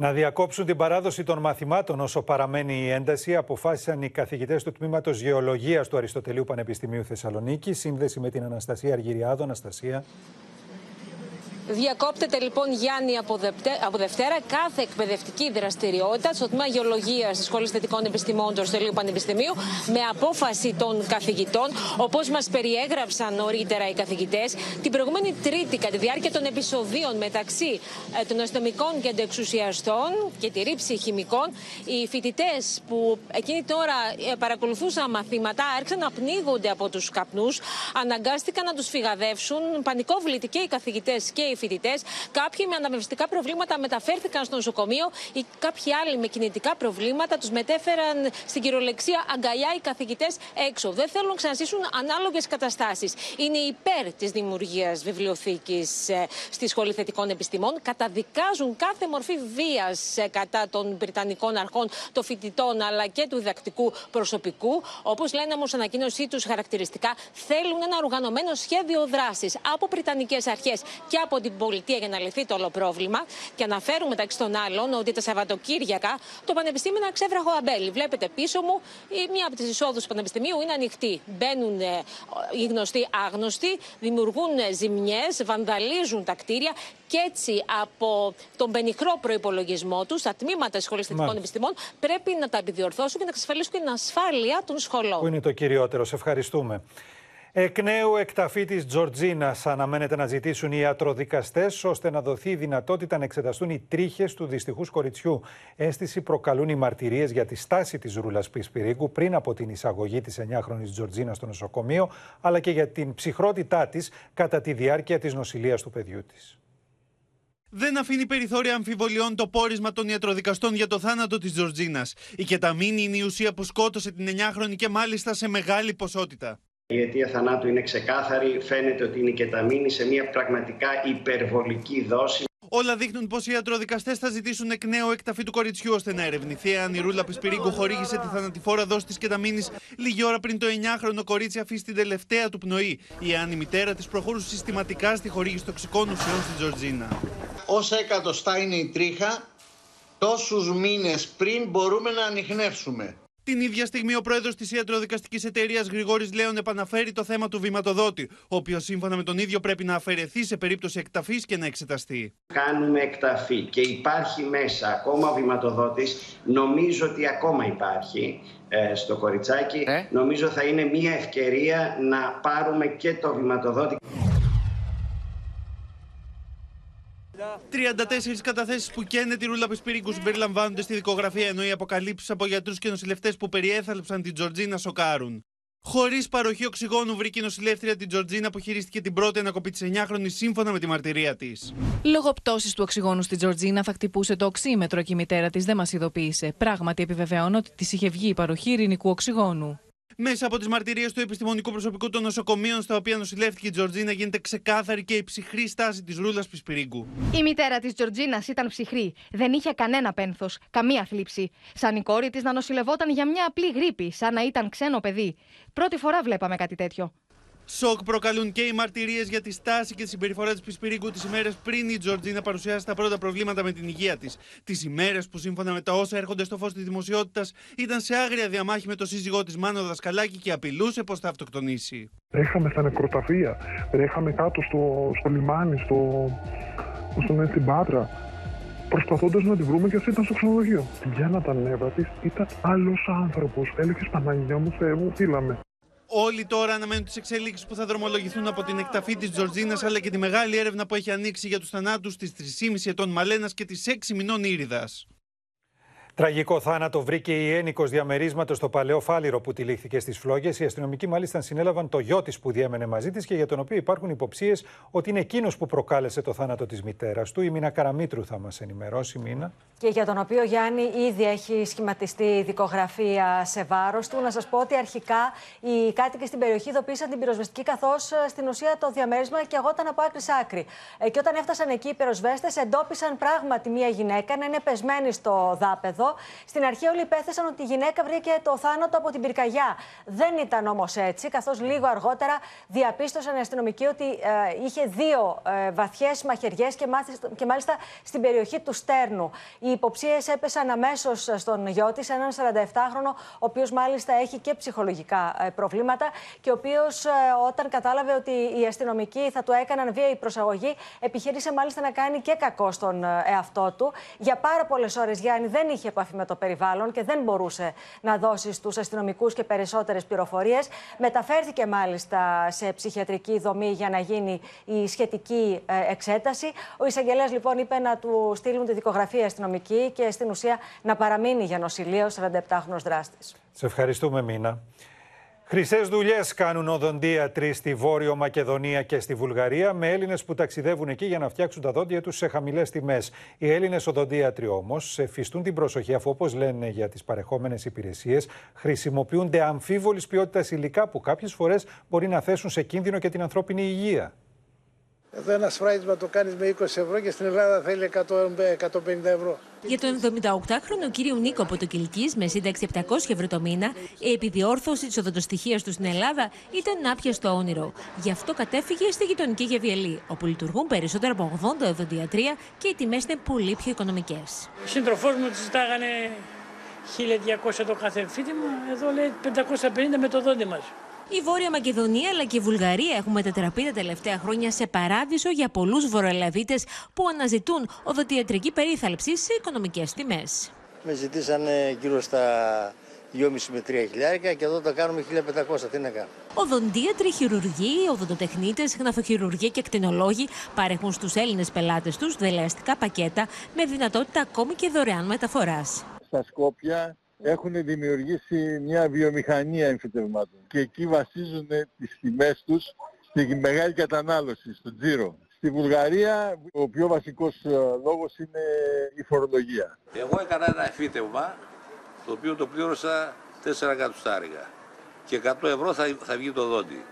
Να διακόψουν την παράδοση των μαθημάτων όσο παραμένει η ένταση, αποφάσισαν οι καθηγητές του τμήματος Γεωλογίας του Αριστοτελείου Πανεπιστημίου Θεσσαλονίκη. Σύνδεση με την Αναστασία Αργυριάδου. Αναστασία. Διακόπτεται λοιπόν Γιάννη από, Δευτέρα. Κάθε εκπαιδευτική δραστηριότητα στο τμήμα Γεωλογίας της Σχολής Θετικών Επιστημών του Αριστοτελείου Πανεπιστημίου με απόφαση των καθηγητών, όπως μας περιέγραψαν νωρίτερα οι καθηγητές, την προηγούμενη Τρίτη, κατά τη διάρκεια των επεισοδίων μεταξύ ε, των αστυνομικών και αντεξουσιαστών και τη ρήψη χημικών, οι φοιτητές που εκείνη τώρα ε, παρακολουθούσαν μαθήματα άρχισαν να πνίγονται από τους καπνούς, αναγκάστηκαν να τους φυγαδεύσουν, πανικόβλητοι και οι καθηγητές και οι φοιτητές. Κάποιοι με αναμεριστικά προβλήματα μεταφέρθηκαν στο νοσοκομείο ή κάποιοι άλλοι με κινητικά προβλήματα τους μετέφεραν στην κυριολεξία αγκαλιά οι καθηγητές έξω. Δεν θέλουν να ξαναζήσουν ανάλογες καταστάσεις. Είναι υπέρ της δημιουργίας βιβλιοθήκης ε, στη Σχολή Θετικών Επιστημών. Καταδικάζουν κάθε μορφή βίας ε, κατά των Βρυτανικών αρχών, των φοιτητών αλλά και του διδακτικού προσωπικού. Όπως λένε όμως ανακοίνωσή τους χαρακτηριστικά, θέλουν ένα οργανωμένο σχέδιο δράσης από Βρυτανικέ αρχές και από την την πολιτεία για να λυθεί το όλο πρόβλημα. Και αναφέρουμε μεταξύ των άλλων ότι τα Σαββατοκύριακα το Πανεπιστήμιο είναι ξέβραχο αμπέλι. Βλέπετε πίσω μου, μία από τις εισόδους του Πανεπιστημίου είναι ανοιχτή. Μπαίνουν ε, οι γνωστοί άγνωστοι, δημιουργούν ζημιές, βανδαλίζουν τα κτίρια και έτσι από τον πενιχρό προπολογισμό τους, τα τμήματα σχολιστικών επιστημών πρέπει να τα επιδιορθώσουν και να εξασφαλίσουν την ασφάλεια των σχολών. Που είναι το κυριότερο. Σε ευχαριστούμε. Εκ νέου εκταφή της Τζορτζίνας αναμένεται να ζητήσουν οι ιατροδικαστές ώστε να δοθεί η δυνατότητα να εξεταστούν οι τρίχες του δυστυχούς κοριτσιού. Αίσθηση προκαλούν οι μαρτυρίες για τη στάση της Ρούλας Πισπυρίγκου πριν από την εισαγωγή της 9χρονη Τζορτζίνας στο νοσοκομείο, αλλά και για την ψυχρότητά της κατά τη διάρκεια της νοσηλείας του παιδιού της. Δεν αφήνει περιθώρια αμφιβολιών το πόρισμα των ιατροδικαστών για το θάνατο της Τζορτζίνας. Η κεταμίνη είναι η ουσία που σκότωσε την 9χρονη και μάλιστα σε μεγάλη ποσότητα. Η αιτία θανάτου είναι ξεκάθαρη. Φαίνεται ότι είναι η κεταμίνη σε μια πραγματικά υπερβολική δόση. Όλα δείχνουν πως οι ιατροδικαστές θα ζητήσουν εκ νέου εκταφή του κοριτσιού ώστε να ερευνηθεί αν η Ρούλα Πισπυρίγκου χορήγησε τη θανατηφόρα δόση της κεταμίνης λίγη ώρα πριν το 9χρονο κορίτσι αφήσει την τελευταία του πνοή ή αν η μητέρα της προχωρούσε συστηματικά στη χορήγηση τοξικών ουσιών στην Τζορτζίνα. Όσα εκατοστά είναι η τρίχα, τόσους μήνες πριν μπορούμε να ανοιχνεύσουμε. Την ίδια στιγμή, ο πρόεδρος της ιατροδικαστικής εταιρείας Γρηγόρης Λέων επαναφέρει το θέμα του βηματοδότη, ο οποίος σύμφωνα με τον ίδιο πρέπει να αφαιρεθεί σε περίπτωση εκταφής και να εξεταστεί. Κάνουμε εκταφή και υπάρχει μέσα ακόμα ο βηματοδότης. Νομίζω ότι ακόμα υπάρχει ε, στο κοριτσάκι. Ε; Νομίζω θα είναι μια ευκαιρία να πάρουμε και το βηματοδότη. 34 καταθέσεις που καίνε τη Ρούλα Πεσπυρίγκου συμπεριλαμβάνονται στη δικογραφία, ενώ οι αποκαλύψεις από γιατρούς και νοσηλευτές που περιέθαλψαν την Τζορτζίνα σοκάρουν. Χωρίς παροχή οξυγόνου, βρήκε η νοσηλεύτρια την Τζορτζίνα που χειρίστηκε την πρώτη ανακοπή της 9χρονη σύμφωνα με τη μαρτυρία της. Λόγω πτώση του οξυγόνου στην Τζορτζίνα θα χτυπούσε το οξύμετρο και η μητέρα της δεν μας ειδοποίησε. Πράγματι επιβεβαιώνω ότι της είχε βγει η παροχή ειρηνικού οξυγόνου. Μέσα από τις μαρτυρίες του επιστημονικού προσωπικού των νοσοκομείων στα οποία νοσηλεύτηκε η Τζορτζίνα γίνεται ξεκάθαρη και η ψυχρή στάση της Ρούλα Πισπυρίγκου. Η μητέρα της Τζορτζίνας ήταν ψυχρή. Δεν είχε κανένα πένθος, καμία θλίψη. Σαν η κόρη της να νοσηλευόταν για μια απλή γρήπη, σαν να ήταν ξένο παιδί. Πρώτη φορά βλέπαμε κάτι τέτοιο. Σοκ προκαλούν και οι μαρτυρίες για τη στάση και τη συμπεριφορά της Πισπυρίγκου τις ημέρες πριν η Τζορτζίνα παρουσιάσει τα πρώτα προβλήματα με την υγεία της. Τις ημέρες που σύμφωνα με τα όσα έρχονται στο φως της δημοσιότητας ήταν σε άγρια διαμάχη με το σύζυγό της Μάνο Δασκαλάκη και απειλούσε πως θα αυτοκτονήσει. Έχαμε στα νεκροταφεία, έχαμε κάτω στο, στο λιμάνι, στο, πώ είναι στην Πάτρα, προσπαθώντας να τη βρούμε και αυτή ήταν στο ξενοδοχείο. Για τα νεύρα της, ήταν άλλος άνθρωπος. Έλεγε Παναγία μου, Θεέ μου, φύλαμε. Όλοι τώρα αναμένουν τις εξέλιξει που θα δρομολογηθούν από την εκταφή της Τζορτζίνας αλλά και τη μεγάλη έρευνα που έχει ανοίξει για τους θανάτους της 3,5 ετών Μαλένας και της 6 μηνών Ήρυδα. Τραγικό θάνατο βρήκε η ένικος διαμερίσματος στο παλαιό φάληρο που τυλίχθηκε στις φλόγες. Οι αστυνομικοί μάλιστα συνέλαβαν το γιο της που διέμενε μαζί της και για τον οποίο υπάρχουν υποψίες ότι είναι εκείνος που προκάλεσε το θάνατο της μητέρας του. Η Μίνα Καραμίτρου θα μας ενημερώσει, Μίνα. Και για τον οποίο Γιάννη ήδη έχει σχηματιστεί η δικογραφία σε βάρος του. Να σας πω ότι αρχικά οι κάτοικοι στην περιοχή ειδοποίησαν την πυροσβεστική, καθώς ε, στην ουσία το διαμέρισμα και αγόταν από άκρη σ' άκρη. Ε, και όταν έφτασαν εκεί οι πυροσβέστες, εντόπισαν πράγματι μία γυναίκα να είναι πεσμένη στο δάπεδο. Στην αρχή όλοι υπέθεσαν ότι η γυναίκα βρήκε το θάνατο από την πυρκαγιά. Δεν ήταν όμως έτσι, καθώς λίγο αργότερα διαπίστωσαν οι αστυνομικοί ότι ε, είχε δύο ε, βαθιές μαχαιριές και, και μάλιστα στην περιοχή του Στέρνου. Οι υποψίες έπεσαν αμέσως στον γιο της, έναν 47χρονο, ο οποίος μάλιστα έχει και ψυχολογικά ε, προβλήματα και ο οποίος ε, όταν κατάλαβε ότι οι αστυνομικοί θα του έκαναν βία η προσαγωγή, επιχείρησε μάλιστα να κάνει και κακό στον ε, εαυτό του. Για πάρα πολλές ώρες, Γιάννη, δεν είχε επαφή με το περιβάλλον και δεν μπορούσε να δώσει στους αστυνομικούς και περισσότερες πληροφορίες. Μεταφέρθηκε μάλιστα σε ψυχιατρική δομή για να γίνει η σχετική εξέταση. Ο εισαγγελέας λοιπόν είπε να του στείλουν τη δικογραφία αστυνομική και στην ουσία να παραμείνει για νοσηλείο 47χρονο δράστης. Σε ευχαριστούμε, Μίνα. Χρυσές δουλειές κάνουν οδοντίατροι στη Βόρειο Μακεδονία και στη Βουλγαρία με Έλληνες που ταξιδεύουν εκεί για να φτιάξουν τα δόντια τους σε χαμηλές τιμές. Οι Έλληνες οδοντίατροι όμως εφιστούν την προσοχή αφού, όπως λένε για τις παρεχόμενες υπηρεσίες, χρησιμοποιούνται αμφίβολης ποιότητας υλικά που κάποιες φορές μπορεί να θέσουν σε κίνδυνο και την ανθρώπινη υγεία. Εδώ ένας σφράγισμα το κάνεις με 20 ευρώ και στην Ελλάδα θέλει 100, 150 ευρώ. Για τον 78χρονο κύριο Νίκο από το Κυλκή, με σύνταξη 700 ευρώ το μήνα, η επιδιόρθωση της οδοντοστοιχία του στην Ελλάδα ήταν άπιαστο όνειρο. Γι' αυτό κατέφυγε στη γειτονική Γεβιαλή, όπου λειτουργούν περισσότερα από 80 οδοντιατρία και οι τιμές είναι πολύ πιο οικονομικές. Ο σύντροφός μου της ζητάγανε 1200 το κάθε εμφύτημα, εδώ λέει 550 με το δόντι μας. Η Βόρεια Μακεδονία αλλά και η Βουλγαρία έχουν μετατραπεί τα τελευταία χρόνια σε παράδεισο για πολλούς βορειοελλαδίτες που αναζητούν οδοντιατρική περίθαλψη σε οικονομικές τιμές. Με ζητήσανε γύρω στα 2,5 με 3 χιλιάρικα και εδώ το κάνουμε 1500. Τι να κάνω. Οδοντίατροι, χειρουργοί, οδοντοτεχνίτες, γναθοχειρουργοί και κτηνολόγοι παρέχουν στους Έλληνες πελάτες τους δελεαστικά πακέτα με δυνατότητα ακόμη και δωρεάν μεταφοράς. Στα Σκόπια έχουν δημιουργήσει μια βιομηχανία εμφυτευμάτων και εκεί βασίζουν τις τιμές τους στη μεγάλη κατανάλωση, στο τζίρο. Στη Βουλγαρία ο πιο βασικός ε, λόγος είναι η φορολογία. Εγώ έκανα ένα εφήτευμα το οποίο το πλήρωσα 4 εκατοστάρικα και 100 ευρώ θα, θα βγει το δόντι.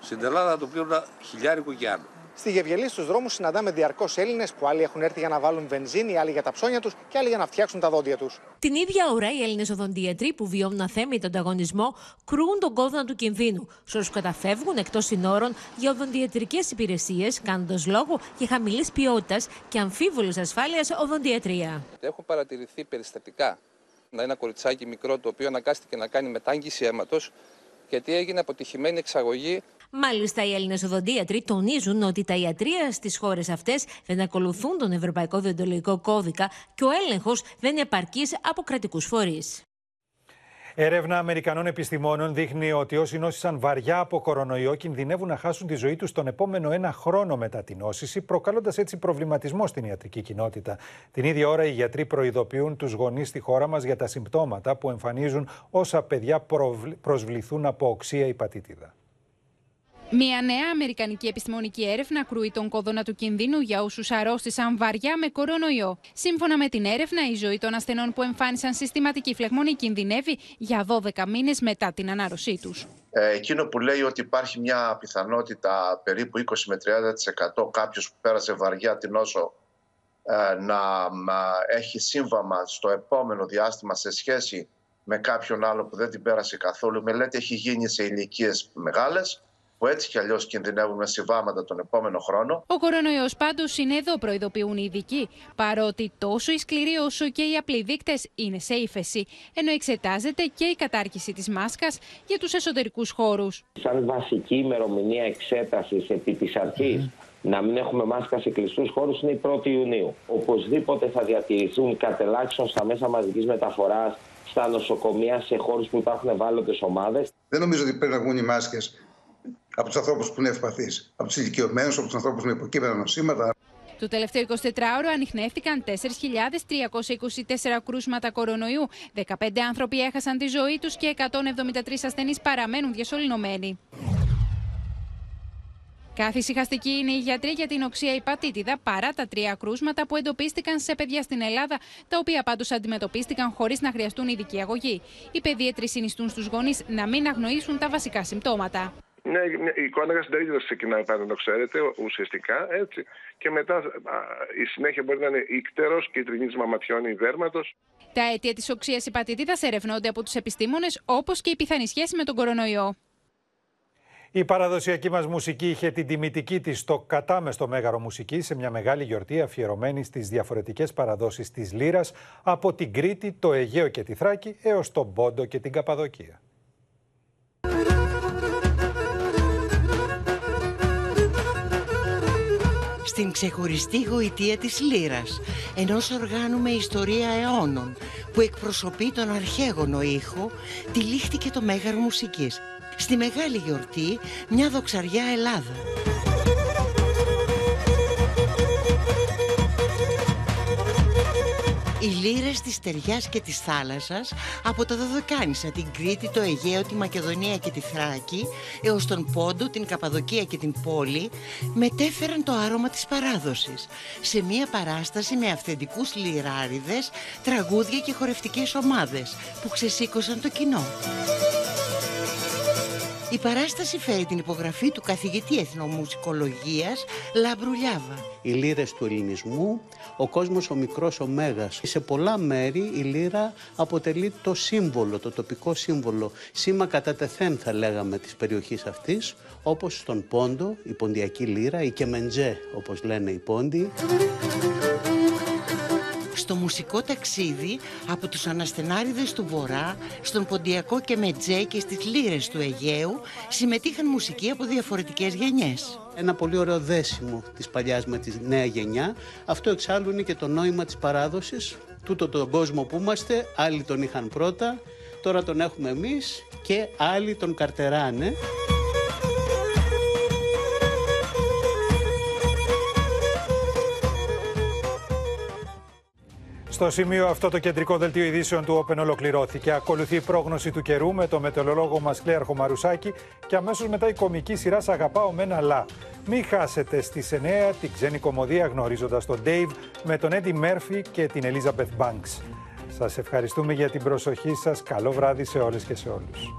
Στην Ελλάδα το πλήρωνα χιλιάρικο και άνω. Στη Γευγελή, στους δρόμους, συναντάμε διαρκώς Έλληνες που άλλοι έχουν έρθει για να βάλουν βενζίνη, άλλοι για τα ψώνια τους και άλλοι για να φτιάξουν τα δόντια τους. Την ίδια ώρα, οι Έλληνες οδοντίατροι που βιώνουν αθέμητο ανταγωνισμό κρούν τον κόδωνα του κινδύνου. Σε όσους καταφεύγουν εκτός συνόρων για οδοντιατρικές υπηρεσίες, κάνοντας λόγο για χαμηλής ποιότητας και αμφίβολης ασφάλειας οδοντιατρία. Έχουν παρατηρηθεί περιστατικά. Ένα κοριτσάκι μικρό το οποίο αναγκάστηκε να κάνει μετάγγιση αίματος γιατί έγινε αποτυχημένη εξαγωγή Μάλιστα, οι Έλληνες οδοντίατροι τονίζουν ότι τα ιατρία στις χώρες αυτές δεν ακολουθούν τον Ευρωπαϊκό Διοντολογικό Κώδικα και ο έλεγχος δεν είναι επαρκής από κρατικούς φορείς. Έρευνα Αμερικανών επιστημόνων δείχνει ότι όσοι νόσησαν βαριά από κορονοϊό κινδυνεύουν να χάσουν τη ζωή τους τον επόμενο ένα χρόνο μετά την νόσηση, προκαλώντας έτσι προβληματισμό στην ιατρική κοινότητα. Την ίδια ώρα, οι γιατροί προειδοποιούν τους γονείς στη χώρα μας για τα συμπτώματα που εμφανίζουν όσα παιδιά προσβληθούν από οξία υπατήτηδα. Μια νέα αμερικανική επιστημονική έρευνα κρούει τον κόδωνα του κινδύνου για όσους αρρώστησαν βαριά με κορονοϊό. Σύμφωνα με την έρευνα, η ζωή των ασθενών που εμφάνισαν συστηματική φλεγμονή κινδυνεύει για 12 μήνες μετά την ανάρρωσή τους. Ε, εκείνο που λέει ότι υπάρχει μια πιθανότητα περίπου 20 με 30% κάποιος που πέρασε βαριά την νόσο ε, να έχει σύμβαμα στο επόμενο διάστημα σε σχέση με κάποιον άλλο που δεν την πέρασε καθόλου. Η μελέτη έχει γίνει σε ηλικίες μεγάλες που έτσι κι αλλιώς κινδυνεύουν με συμβάματα τον επόμενο χρόνο. Ο κορονοϊός πάντως είναι εδώ, προειδοποιούν οι ειδικοί. Παρότι τόσο οι σκληροί όσο και οι απλοί δείκτες είναι σε ύφεση, ενώ εξετάζεται και η κατάρκηση της μάσκας για τους εσωτερικούς χώρους. Σαν βασική ημερομηνία εξέτασης επί της αρχής να μην έχουμε μάσκα σε κλειστούς χώρους είναι η 1η Ιουνίου. Οπωσδήποτε θα διατηρηθούν κατελάχιστον στα μέσα μαζικής μεταφοράς, στα νοσοκομεία, σε χώρους που υπάρχουν ευάλωτες ομάδες. Δεν νομίζω ότι πρέπει να βγουν οι μάσκες από τους ανθρώπους που είναι ευπαθείς, από τους ηλικιωμένους, από τους ανθρώπους με υποκείμενα νοσήματα. Το τελευταίο 24ωρο ανοιχνεύτηκαν 4.324 κρούσματα κορονοϊού. 15 άνθρωποι έχασαν τη ζωή τους και 173 ασθενείς παραμένουν διασωληνωμένοι. Καθησυχαστική είναι η γιατρή για την οξία υπατήτηδα παρά τα τρία κρούσματα που εντοπίστηκαν σε παιδιά στην Ελλάδα, τα οποία πάντως αντιμετωπίστηκαν χωρίς να χρειαστούν ειδική αγωγή. Οι παιδίατροι συνιστούν στους γονείς να μην αγνοήσουν τα βασικά συμπτώματα. Ναι, η εικόνα γαστρεντερίτιδα ξεκινάει πάντα, το ξέρετε, ουσιαστικά, έτσι. Και μετά η συνέχεια μπορεί να είναι ίκτερος, κυτρινίσμα ματιών ή δέρματος. Τα αίτια της οξίας υπατητίδας ερευνώνται από τους επιστήμονες, όπως και η πιθανή σχέση με τον κορονοϊό. Η παραδοσιακή μας μουσική είχε την τιμητική της στο κατάμεστο μέγαρο μουσική σε μια μεγάλη γιορτή αφιερωμένη στις διαφορετικές παραδόσεις της λύρας από την Κρήτη, το Αιγαίο και τη Θράκη έως τον Πόντο και την Καπαδοκία. Στην ξεχωριστή γοητεία της Λύρας, ενός οργάνου με ιστορία αιώνων, που εκπροσωπεί τον αρχαίγωνο ήχο, τυλίχτηκε το μέγαρο μουσικής. Στη μεγάλη γιορτή, μια δοξαριά Ελλάδα. Οι λύρες της στεριάς και της θάλασσας από τα Δωδοκάνησα, την Κρήτη, το Αιγαίο, τη Μακεδονία και τη Θράκη έως τον Πόντο, την Καπαδοκία και την πόλη μετέφεραν το άρωμα της παράδοσης σε μια παράσταση με αυθεντικούς λιράριδες, τραγούδια και χορευτικές ομάδες που ξεσήκωσαν το κοινό. Η παράσταση φέρει την υπογραφή του καθηγητή εθνομουσικολογίας Λάμπρου Λιάβα. Οι λύρες του ελληνισμού, ο κόσμος ο μικρός ο μέγας. Σε πολλά μέρη η λύρα αποτελεί το σύμβολο, το τοπικό σύμβολο, σήμα κατά τεθέν θα λέγαμε της περιοχής αυτής, όπως στον Πόντο, η ποντιακή λύρα, η Κεμεντζέ όπως λένε οι Πόντιοι στο μουσικό ταξίδι από τους αναστενάριδες του Βορρά, στον Ποντιακό και Μετζέ και στις λύρες του Αιγαίου συμμετείχαν μουσικοί από διαφορετικές γενιές. Ένα πολύ ωραίο δέσιμο της παλιάς με τη νέα γενιά. Αυτό εξάλλου είναι και το νόημα της παράδοσης. Τούτο τον κόσμο που είμαστε, άλλοι τον είχαν πρώτα, τώρα τον έχουμε εμείς και άλλοι τον καρτεράνε. Στο σημείο αυτό το κεντρικό δελτίο ειδήσεων του Open ολοκληρώθηκε. Ακολουθεί η πρόγνωση του καιρού με το μετεωρολόγο μας Κλέαρχο Μαρουσάκη και αμέσως μετά η κομική σειρά Σ' αγαπάω με ένα λα. Μην χάσετε στις 9 την ξένη κομμωδία γνωρίζοντας τον Dave με τον Eddie Murphy και την Elizabeth Banks. Σας ευχαριστούμε για την προσοχή σας. Καλό βράδυ σε όλες και σε όλους.